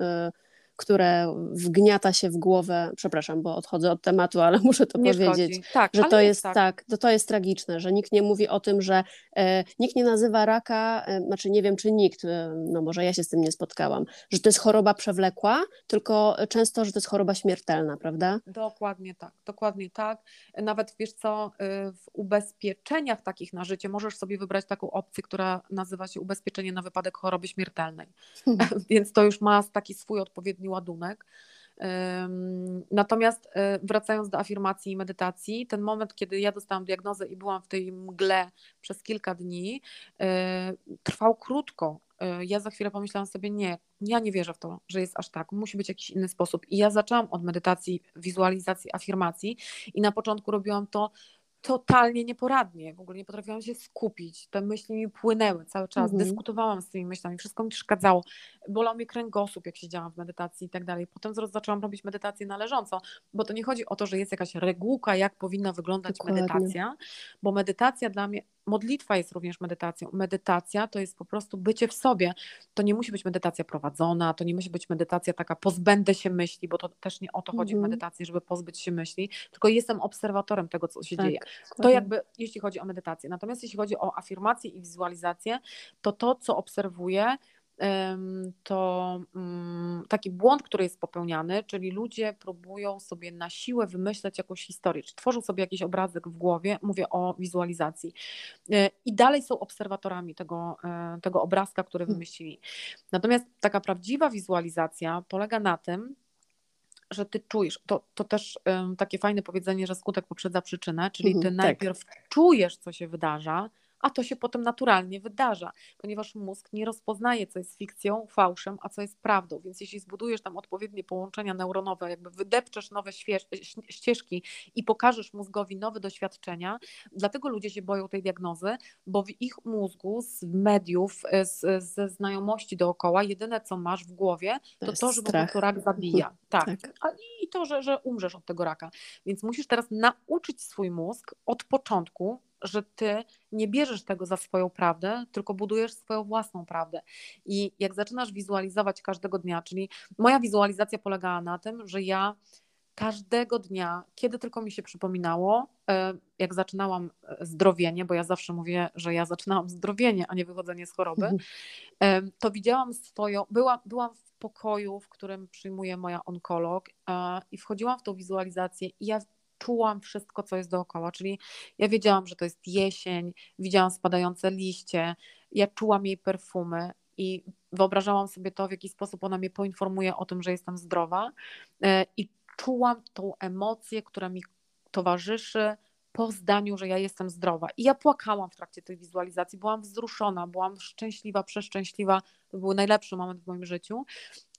które wgniata się w głowę, przepraszam, bo odchodzę od tematu, ale muszę to nie powiedzieć. Tak, że to jest tak. tak, to, to jest tragiczne, że nikt nie mówi o tym, że e, nikt nie nazywa raka, e, znaczy nie wiem czy nikt, e, no może ja się z tym nie spotkałam, że to jest choroba przewlekła, tylko często, że to jest choroba śmiertelna, prawda? Dokładnie tak, dokładnie tak. Nawet wiesz co, y, w ubezpieczeniach takich na życie możesz sobie wybrać taką opcję, która nazywa się ubezpieczenie na wypadek choroby śmiertelnej. Więc to już ma taki swój odpowiedni ładunek. Ym, Natomiast y, wracając do afirmacji i medytacji, ten moment, kiedy ja dostałam diagnozę i byłam w tej mgle przez kilka dni, y, trwał krótko. Y, Ja za chwilę pomyślałam sobie, nie, ja nie wierzę w to, że jest aż tak, musi być jakiś inny sposób. I ja zaczęłam od medytacji, wizualizacji, afirmacji i na początku robiłam to totalnie nieporadnie, w ogóle nie potrafiłam się skupić, te myśli mi płynęły cały czas, Mhm. dyskutowałam z tymi myślami, wszystko mi przeszkadzało, bolał mnie kręgosłup, jak siedziałam w medytacji i tak dalej. Potem zaczęłam robić medytację należąco, bo to nie chodzi o to, że jest jakaś regułka, jak powinna wyglądać Dokładnie. medytacja, bo medytacja dla mnie, modlitwa jest również medytacją. Medytacja to jest po prostu bycie w sobie. To nie musi być medytacja prowadzona, to nie musi być medytacja taka pozbędę się myśli, bo to też nie o to chodzi w Mhm. medytacji, żeby pozbyć się myśli, tylko jestem obserwatorem tego, co się Tak, dzieje. To dokładnie. jakby jeśli chodzi o medytację. Natomiast jeśli chodzi o afirmację i wizualizację, to to, co obserwuję, to mm, taki błąd, który jest popełniany, czyli ludzie próbują sobie na siłę wymyśleć jakąś historię, czy tworzą sobie jakiś obrazek w głowie, mówię o wizualizacji, E, i dalej są obserwatorami tego, e, tego obrazka, który Mhm. wymyślili. Natomiast taka prawdziwa wizualizacja polega na tym, że ty czujesz, to, to też takie fajne powiedzenie, że skutek poprzedza przyczynę, czyli ty Mhm, tak. najpierw czujesz, co się wydarza, a to się potem naturalnie wydarza, ponieważ mózg nie rozpoznaje, co jest fikcją, fałszem, a co jest prawdą. Więc jeśli zbudujesz tam odpowiednie połączenia neuronowe, jakby wydepczesz nowe ścieżki i pokażesz mózgowi nowe doświadczenia, dlatego ludzie się boją tej diagnozy, bo w ich mózgu z mediów, e, z, ze znajomości dookoła, jedyne co masz w głowie, to to, że po strach. prostu rak zabija. Tak. Tak. A, I to, że, że umrzesz od tego raka. Więc musisz teraz nauczyć swój mózg od początku, że ty nie bierzesz tego za swoją prawdę, tylko budujesz swoją własną prawdę. I jak zaczynasz wizualizować każdego dnia, czyli moja wizualizacja polegała na tym, że ja każdego dnia, kiedy tylko mi się przypominało, e, jak zaczynałam e, zdrowienie, bo ja zawsze mówię, że ja zaczynałam zdrowienie, a nie wychodzenie z choroby, mhm. to widziałam swoją, byłam, byłam w pokoju, w którym przyjmuje moja onkolog i wchodziłam w tą wizualizację i ja czułam wszystko, co jest dookoła, czyli ja wiedziałam, że to jest jesień, widziałam spadające liście, ja czułam jej perfumy i wyobrażałam sobie to, w jaki sposób ona mnie poinformuje o tym, że jestem zdrowa e, i czułam tą emocję, która mi towarzyszy po zdaniu, że ja jestem zdrowa. I ja płakałam w trakcie tej wizualizacji, byłam wzruszona, byłam szczęśliwa, przeszczęśliwa. To był najlepszy moment w moim życiu.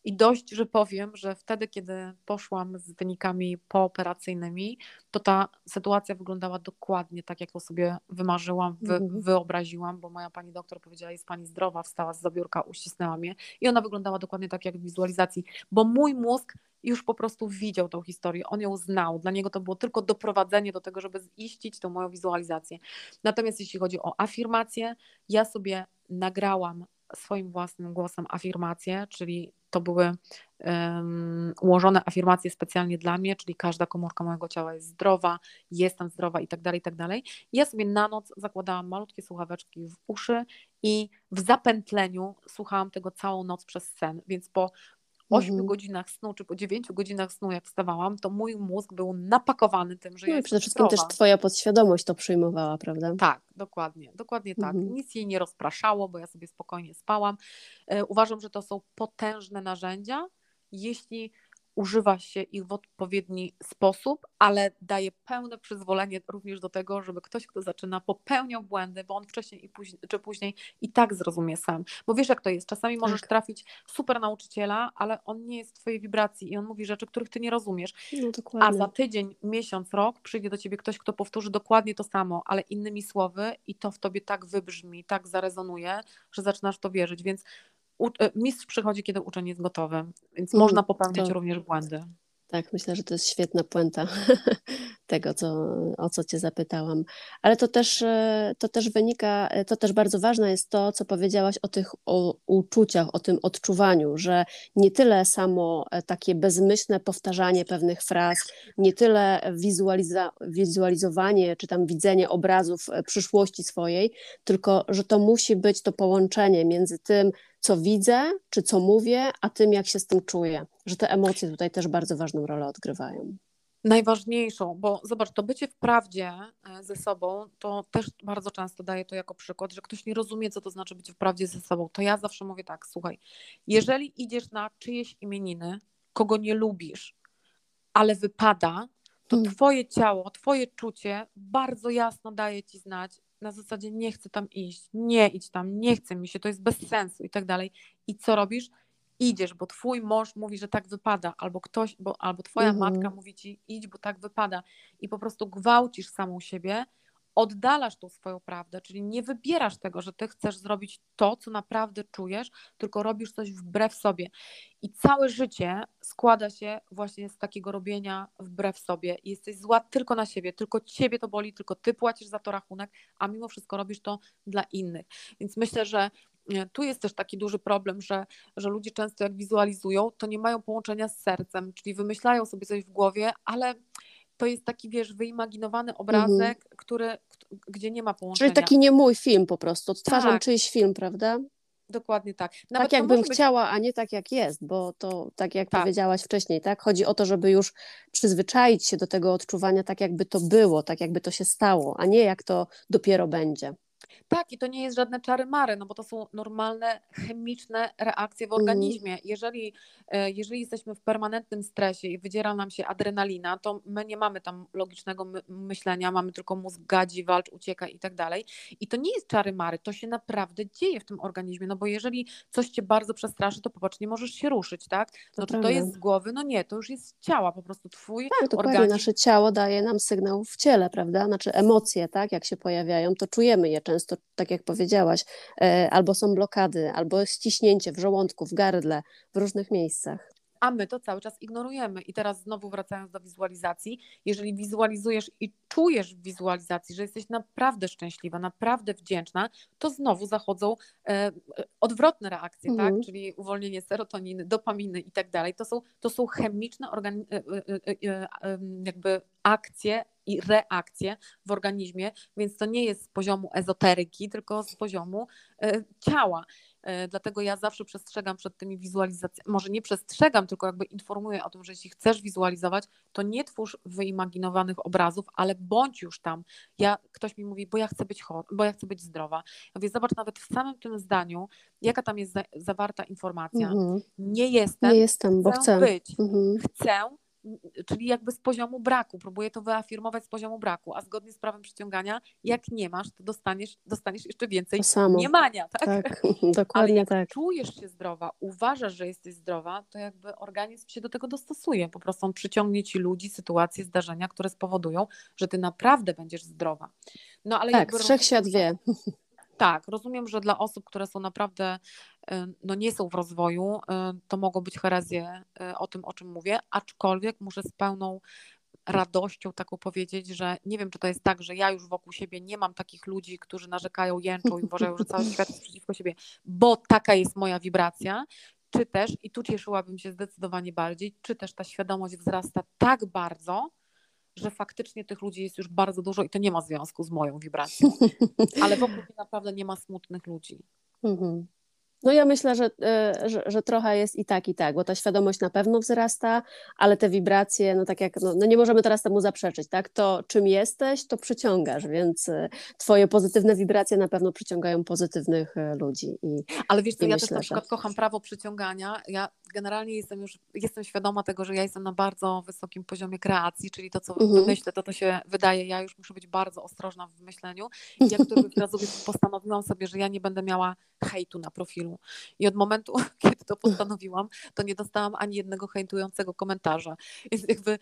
I dość, że powiem, że wtedy, kiedy poszłam z wynikami pooperacyjnymi, to ta sytuacja wyglądała dokładnie tak, jak to sobie wymarzyłam, wy, mhm. wyobraziłam, bo moja pani doktor powiedziała, jest pani zdrowa, wstała z zabiórka, uścisnęła mnie i ona wyglądała dokładnie tak, jak w wizualizacji, bo mój mózg już po prostu widział tą historię, on ją znał. Dla niego to było tylko doprowadzenie do tego, żeby ziścić tą moją wizualizację. Natomiast jeśli chodzi o afirmację, ja sobie nagrałam swoim własnym głosem afirmacje, czyli to były um, ułożone afirmacje specjalnie dla mnie, czyli każda komórka mojego ciała jest zdrowa, jestem zdrowa i tak dalej, i tak dalej. Ja sobie na noc zakładałam malutkie słuchaweczki w uszy i w zapętleniu słuchałam tego całą noc przez sen, więc po 8 mhm. godzinach snu, czy po 9 godzinach snu, jak wstawałam, to mój mózg był napakowany tym, że no ja Przede wszystkim też twoja podświadomość to przyjmowała, prawda? Tak, dokładnie, dokładnie tak. Mhm. Nic jej nie rozpraszało, bo ja sobie spokojnie spałam. E, uważam, że to są potężne narzędzia, jeśli używa się ich w odpowiedni sposób, ale daje pełne przyzwolenie również do tego, żeby ktoś, kto zaczyna, popełniał błędy, bo on wcześniej i później, czy później i tak zrozumie sam. Bo wiesz, jak to jest. Czasami możesz tak. trafić super nauczyciela, ale on nie jest w twojej wibracji i on mówi rzeczy, których ty nie rozumiesz. No, A za tydzień, miesiąc, rok przyjdzie do ciebie ktoś, kto powtórzy dokładnie to samo, ale innymi słowy i to w tobie tak wybrzmi, tak zarezonuje, że zaczynasz to wierzyć. Więc E, mistrz przychodzi, kiedy uczeń jest gotowy, więc mm, można popełniać to... również błędy. Tak, myślę, że to jest świetna puenta tego, co, o co Cię zapytałam. Ale to też, e, to też wynika, e, to też bardzo ważne jest to, co powiedziałaś o tych o uczuciach, o tym odczuwaniu, że nie tyle samo takie bezmyślne powtarzanie pewnych fraz, nie tyle wizualiza wizualizowanie czy tam widzenie obrazów przyszłości swojej, tylko że to musi być to połączenie między tym, co widzę, czy co mówię, a tym, jak się z tym czuję. Że te emocje tutaj też bardzo ważną rolę odgrywają. Najważniejszą, bo zobacz, to bycie w prawdzie e, ze sobą, to też bardzo często daję to jako przykład, że ktoś nie rozumie, co to znaczy być w prawdzie ze sobą. To ja zawsze mówię tak, słuchaj, jeżeli idziesz na czyjeś imieniny, kogo nie lubisz, ale wypada, to hmm. twoje ciało, twoje czucie bardzo jasno daje ci znać, na zasadzie nie chcę tam iść, nie idź tam, nie chce mi się, to jest bez sensu i tak dalej. I co robisz? Idziesz, bo twój mąż mówi, że tak wypada, albo ktoś, bo, albo twoja mhm. matka mówi ci, idź, bo tak wypada. I po prostu gwałcisz samą siebie, oddalasz tą swoją prawdę, czyli nie wybierasz tego, że ty chcesz zrobić to, co naprawdę czujesz, tylko robisz coś wbrew sobie. I całe życie składa się właśnie z takiego robienia wbrew sobie. I jesteś zła tylko na siebie, tylko ciebie to boli, tylko ty płacisz za to rachunek, a mimo wszystko robisz to dla innych. Więc myślę, że e, tu jest też taki duży problem, że, że ludzie często jak wizualizują, to nie mają połączenia z sercem, czyli wymyślają sobie coś w głowie, ale to jest taki, wiesz, wyimaginowany obrazek, mhm. który, gdzie nie ma połączenia. Czyli taki nie mój film po prostu, odtwarzam tak. czyjś film, prawda? Dokładnie tak. Nawet tak jakbym być... chciała, a nie tak jak jest, bo to tak jak tak. powiedziałaś wcześniej, tak? Chodzi o to, żeby już przyzwyczaić się do tego odczuwania tak, jakby to było, tak jakby to się stało, a nie jak to dopiero będzie. Tak, i to nie jest żadne czary mary, no bo to są normalne chemiczne reakcje w mhm. organizmie. Jeżeli, e, jeżeli jesteśmy w permanentnym stresie i wydziera nam się adrenalina, to my nie mamy tam logicznego my myślenia, mamy tylko mózg gadzi, walcz, ucieka i tak dalej. I to nie jest czary mary, to się naprawdę dzieje w tym organizmie, no bo jeżeli coś cię bardzo przestraszy, to popatrz, nie możesz się ruszyć, tak? No to czy to jest z głowy? No nie, to już jest z ciała, po prostu twój tak, dokładnie. organizm. Nasze ciało daje nam sygnał w ciele, prawda? Znaczy emocje, tak, jak się pojawiają, to czujemy je często tak jak powiedziałaś, e, albo są blokady, albo ściśnięcie w żołądku, w gardle, w różnych miejscach. A my to cały czas ignorujemy. I teraz znowu wracając do wizualizacji, jeżeli wizualizujesz i czujesz w wizualizacji, że jesteś naprawdę szczęśliwa, naprawdę wdzięczna, to znowu zachodzą e, odwrotne reakcje, tak? mhm. tak? czyli uwolnienie serotoniny, dopaminy i tak dalej. To są, to są chemiczne organi- e, e, e, jakby akcje i reakcje w organizmie, więc to nie jest z poziomu ezoteryki, tylko z poziomu ciała. E, dlatego ja zawsze przestrzegam przed tymi wizualizacjami. Może nie przestrzegam, tylko jakby informuję o tym, że jeśli chcesz wizualizować, to nie twórz wyimaginowanych obrazów, ale bądź już tam. Ja, ktoś mi mówi, bo ja chcę być chor, bo ja chcę być zdrowa. Ja mówię, zobacz nawet w samym tym zdaniu, jaka tam jest za, zawarta informacja. Mhm. Nie jestem. Nie jestem, bo chcę. być. Mhm. Chcę czyli jakby z poziomu braku, próbuję to wyafirmować z poziomu braku, a zgodnie z prawem przyciągania, jak nie masz, to dostaniesz, dostaniesz jeszcze więcej niemania, tak? Tak, dokładnie Ale jak tak. czujesz się zdrowa, uważasz, że jesteś zdrowa, to jakby organizm się do tego dostosuje, po prostu on przyciągnie ci ludzi, sytuacje, zdarzenia, które spowodują, że ty naprawdę będziesz zdrowa. No ale tak, wszechświat wie. Tak, rozumiem, że dla osób, które są naprawdę, no nie są w rozwoju, e, to mogą być herezje e, o tym, o czym mówię, aczkolwiek muszę z pełną radością taką powiedzieć, że nie wiem, czy to jest tak, że ja już wokół siebie nie mam takich ludzi, którzy narzekają, jęczą i uważają, że cały świat jest przeciwko siebie, bo taka jest moja wibracja, czy też, i tu cieszyłabym się zdecydowanie bardziej, czy też ta świadomość wzrasta tak bardzo, że faktycznie tych ludzi jest już bardzo dużo i to nie ma związku z moją wibracją. Ale wokół mnie naprawdę nie ma smutnych ludzi. Mhm. No ja myślę, że, e, że, że, trochę jest i tak, i tak, bo ta świadomość na pewno wzrasta, ale te wibracje, no tak jak, no, no nie możemy teraz temu zaprzeczyć, tak? To czym jesteś, to przyciągasz, więc e, twoje pozytywne wibracje na pewno przyciągają pozytywnych e, ludzi. I, ale wiesz co, ja myślę, też na przykład że... kocham prawo przyciągania. Ja generalnie jestem już, jestem świadoma tego, że ja jestem na bardzo wysokim poziomie kreacji, czyli to, co mhm. myślę, to to się wydaje, ja już muszę być bardzo ostrożna w myśleniu. I ja któryś raz postanowiłam sobie, że ja nie będę miała hejtu na profilu. I od momentu, kiedy to postanowiłam, to nie dostałam ani jednego hejtującego komentarza. Jakby,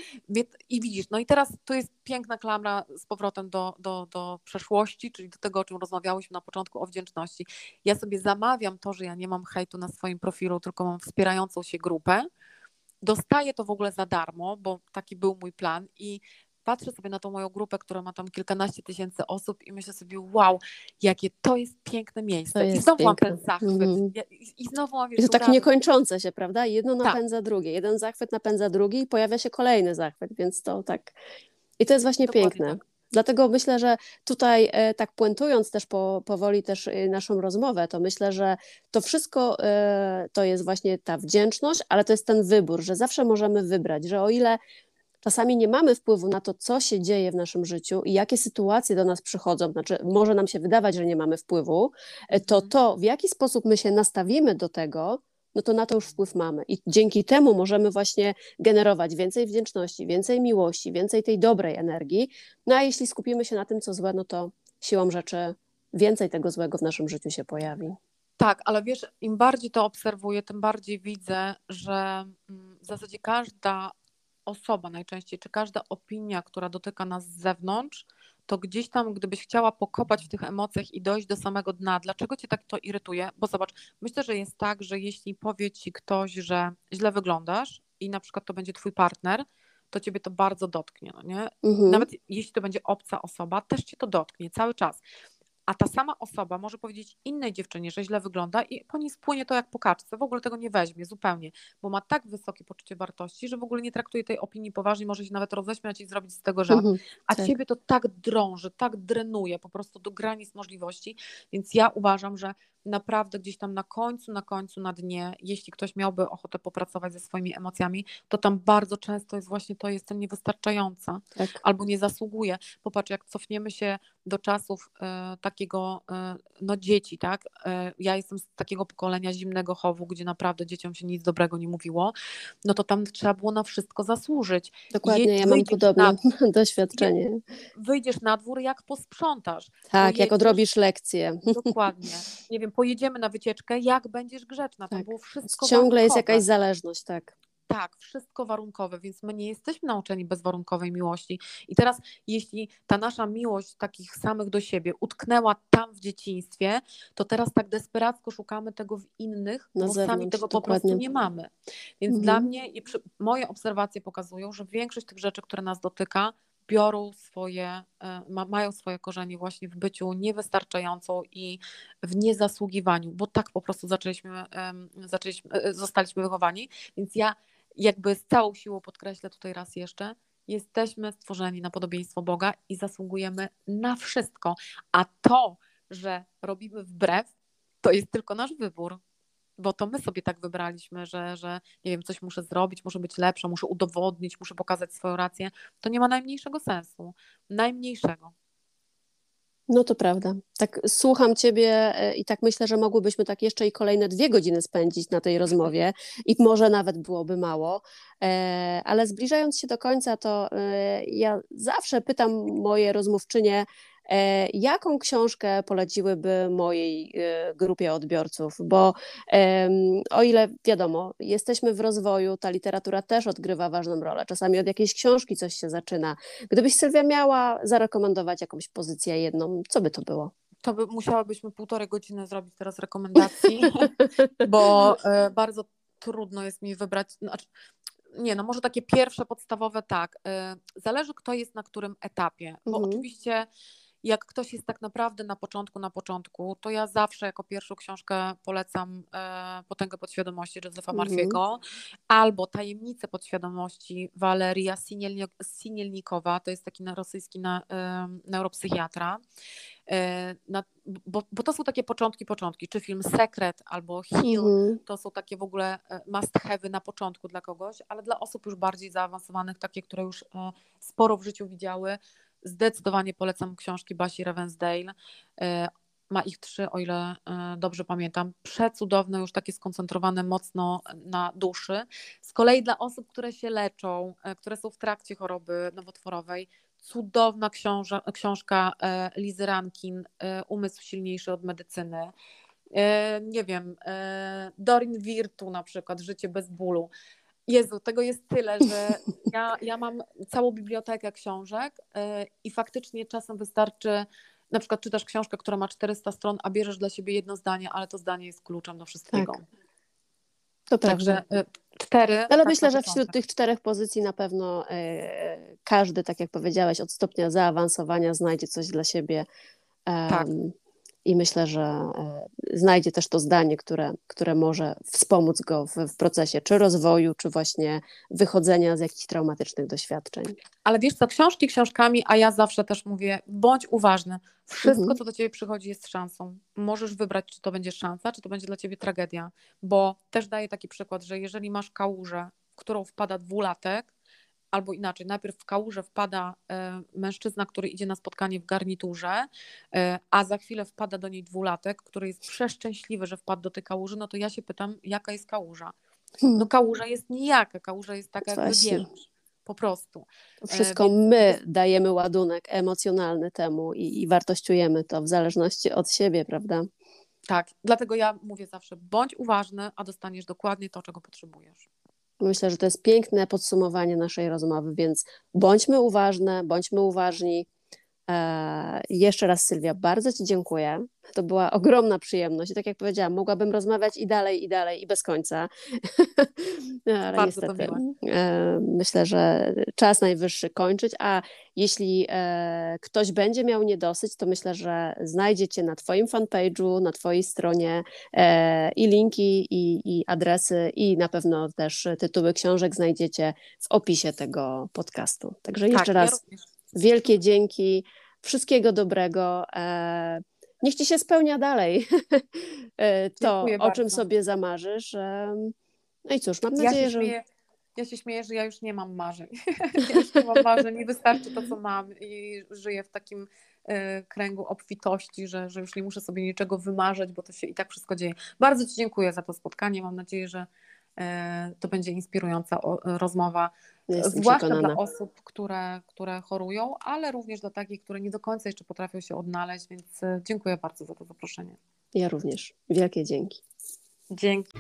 I widzisz, no i teraz to jest piękna klamra z powrotem do, do, do przeszłości, czyli do tego, o czym rozmawiałyśmy na początku, o wdzięczności. Ja sobie zamawiam to, że ja nie mam hejtu na swoim profilu, tylko mam wspierającą się grupę. Dostaję to w ogóle za darmo, bo taki był mój plan i patrzę sobie na tą moją grupę, która ma tam kilkanaście tysięcy osób i myślę sobie, wow, jakie to jest piękne miejsce. Jest I znowu piękne. mam ten zachwyt. Mm. I, znowu mam I to tak niekończące się, prawda? Jedno tak. napędza drugie. Jeden zachwyt napędza drugi i pojawia się kolejny zachwyt, więc to tak. I to jest właśnie Dokładnie piękne. Tak. Dlatego myślę, że tutaj e, tak puentując też po, powoli też e, naszą rozmowę, to myślę, że to wszystko e, to jest właśnie ta wdzięczność, ale to jest ten wybór, że zawsze możemy wybrać, że o ile czasami nie mamy wpływu na to, co się dzieje w naszym życiu i jakie sytuacje do nas przychodzą, znaczy może nam się wydawać, że nie mamy wpływu, to mhm. to, w jaki sposób my się nastawimy do tego, no to na to już wpływ mamy. I dzięki temu możemy właśnie generować więcej wdzięczności, więcej miłości, więcej tej dobrej energii. No a jeśli skupimy się na tym, co złe, no to siłą rzeczy więcej tego złego w naszym życiu się pojawi. Tak, ale wiesz, im bardziej to obserwuję, tym bardziej widzę, że mm, w zasadzie każda osoba najczęściej, czy każda opinia, która dotyka nas z zewnątrz, to gdzieś tam, gdybyś chciała pokopać w tych emocjach i dojść do samego dna, dlaczego cię tak to irytuje? Bo zobacz, myślę, że jest tak, że jeśli powie ci ktoś, że źle wyglądasz i na przykład to będzie twój partner, to ciebie to bardzo dotknie, no nie? Mhm. Nawet jeśli to będzie obca osoba, też cię to dotknie cały czas a ta sama osoba może powiedzieć innej dziewczynie, że źle wygląda i po niej spłynie to jak po kaczce, w ogóle tego nie weźmie zupełnie, bo ma tak wysokie poczucie wartości, że w ogóle nie traktuje tej opinii poważnie, może się nawet roześmiać i zrobić z tego żart, mhm, a tak. ciebie to tak drąży, tak drenuje po prostu do granic możliwości, więc ja uważam, że naprawdę gdzieś tam na końcu, na końcu, na dnie, jeśli ktoś miałby ochotę popracować ze swoimi emocjami, to tam bardzo często jest właśnie to, jestem niewystarczająca tak. albo nie zasługuję. Popatrz, jak cofniemy się do czasów e, takiego, e, no dzieci, tak? E, ja jestem z takiego pokolenia zimnego chowu, gdzie naprawdę dzieciom się nic dobrego nie mówiło, no to tam trzeba było na wszystko zasłużyć. Dokładnie, Je, ja mam podobne na, doświadczenie. Wyjdziesz na dwór, jak posprzątasz. Tak, jak odrobisz lekcję. Dokładnie. Nie wiem, pojedziemy na wycieczkę, jak będziesz grzeczna. To tak. było wszystko Ciągle jest jakaś zależność, tak. tak, wszystko warunkowe, więc my nie jesteśmy nauczeni bezwarunkowej miłości. I teraz, jeśli ta nasza miłość takich samych do siebie utknęła tam w dzieciństwie, to teraz tak desperacko szukamy tego w innych, Na bo zewnątrz, sami tego po dokładnie. prostu nie mamy. Więc Mhm. dla mnie i przy, moje obserwacje pokazują, że większość tych rzeczy, które nas dotyka, biorą swoje, e, ma, mają swoje korzenie właśnie w byciu niewystarczającą i w niezasługiwaniu, bo tak po prostu zaczęliśmy, zaczęliśmy e, zostaliśmy wychowani. Więc ja jakby z całą siłą podkreślę tutaj raz jeszcze, jesteśmy stworzeni na podobieństwo Boga i zasługujemy na wszystko. A to, że robimy wbrew, to jest tylko nasz wybór. Bo to my sobie tak wybraliśmy, że, że nie wiem, coś muszę zrobić, muszę być lepsza, muszę udowodnić, muszę pokazać swoją rację. To nie ma najmniejszego sensu. Najmniejszego. No to prawda. Tak słucham ciebie e, i tak myślę, że mogłybyśmy tak jeszcze i kolejne dwie godziny spędzić na tej rozmowie i może nawet byłoby mało, E, ale zbliżając się do końca, to e, ja zawsze pytam moje rozmówczynie, jaką książkę poleciłyby mojej e, grupie odbiorców, bo o ile wiadomo, jesteśmy w rozwoju, ta literatura też odgrywa ważną rolę. Czasami od jakiejś książki coś się zaczyna. Gdybyś Sylwia miała zarekomendować jakąś pozycję jedną, co by to było? To by, musiałabyśmy półtorej godziny zrobić teraz rekomendacji, bo e, bardzo trudno jest mi wybrać. Znaczy, nie, no może takie pierwsze podstawowe tak. E, zależy, kto jest na którym etapie, bo Mhm. oczywiście jak ktoś jest tak naprawdę na początku, na początku, to ja zawsze jako pierwszą książkę polecam e, Potęgę podświadomości Józefa Mhm. Marfiego albo Tajemnice podświadomości Waleria Sinielni- Sinielnikowa, to jest taki rosyjski na, e, neuropsychiatra. E, na, bo, bo to są takie początki, początki, czy film Sekret albo Heal, Mhm. to są takie w ogóle must have'y na początku dla kogoś, ale dla osób już bardziej zaawansowanych, takie, które już sporo w życiu widziały, zdecydowanie polecam książki Basi Ravensdale. E, Ma ich trzy, o ile e, dobrze pamiętam. Przecudowne, już takie skoncentrowane mocno na duszy. Z kolei dla osób, które się leczą, e, które są w trakcie choroby nowotworowej, cudowna książa, książka Lizy Rankin, Umysł silniejszy od medycyny. Nie wiem, Dorin Virtu na przykład, Życie bez bólu. Jezu, tego jest tyle, że ja, ja mam całą bibliotekę książek e, i faktycznie czasem wystarczy, na przykład czytasz książkę, która ma 400 stron, a bierzesz dla siebie jedno zdanie, ale to zdanie jest kluczem do wszystkiego. Tak, To. Także e, cztery. Ale tak myślę, że wśród tych czterech pozycji na pewno e, każdy, tak jak powiedziałeś, od stopnia zaawansowania znajdzie coś dla siebie. Tak. I myślę, że e, znajdzie też to zdanie, które, które może wspomóc go w, w procesie czy rozwoju, czy właśnie wychodzenia z jakichś traumatycznych doświadczeń. Ale wiesz co, książki książkami, a ja zawsze też mówię, bądź uważny. Wszystko, Mhm. co do ciebie przychodzi, jest szansą. Możesz wybrać, czy to będzie szansa, czy to będzie dla ciebie tragedia. Bo też daję taki przykład, że jeżeli masz kałużę, w którą wpada dwulatek, albo inaczej, najpierw w kałużę wpada e, mężczyzna, który idzie na spotkanie w garniturze, e, a za chwilę wpada do niej dwulatek, który jest przeszczęśliwy, że wpadł do tej kałuży, no to ja się pytam, jaka jest kałuża? Hmm. No kałuża jest nijaka, kałuża jest taka, jak wybierzesz. Po prostu. To wszystko więc- my dajemy ładunek emocjonalny temu i, i wartościujemy to w zależności od siebie, prawda? Tak, dlatego ja mówię zawsze, bądź uważny, a dostaniesz dokładnie to, czego potrzebujesz. Myślę, że to jest piękne podsumowanie naszej rozmowy, więc bądźmy uważne, bądźmy uważni. Eee, jeszcze raz, Sylwia, bardzo Ci dziękuję. To była ogromna przyjemność. I tak jak powiedziałam, mogłabym rozmawiać i dalej, i dalej, i bez końca. Ale Bardzo niestety e, myślę, że czas najwyższy kończyć. A jeśli e, ktoś będzie miał niedosyć, to myślę, że znajdziecie na Twoim fanpage'u, na Twojej stronie e, i linki, i, i adresy, i na pewno też tytuły książek znajdziecie w opisie tego podcastu. Także jeszcze tak, raz Ja. Wielkie dzięki, wszystkiego dobrego. E, niech ci się spełnia dalej e, to, o czym sobie zamarzysz. E, no i cóż, mam Ja nadzieję, że. śmieję, ja się śmieję, że ja już nie mam marzeń. ja już nie mam marzeń, mi wystarczy to, co mam i żyję w takim kręgu obfitości, że, że już nie muszę sobie niczego wymarzać, bo to się i tak wszystko dzieje. Bardzo Ci dziękuję za to spotkanie. Mam nadzieję, że to będzie inspirująca rozmowa, Jestem zwłaszcza przekonana. dla osób, które, które chorują, ale również dla takich, które nie do końca jeszcze potrafią się odnaleźć, więc e, dziękuję bardzo za to zaproszenie. Ja również. Wielkie dzięki. Dzięki.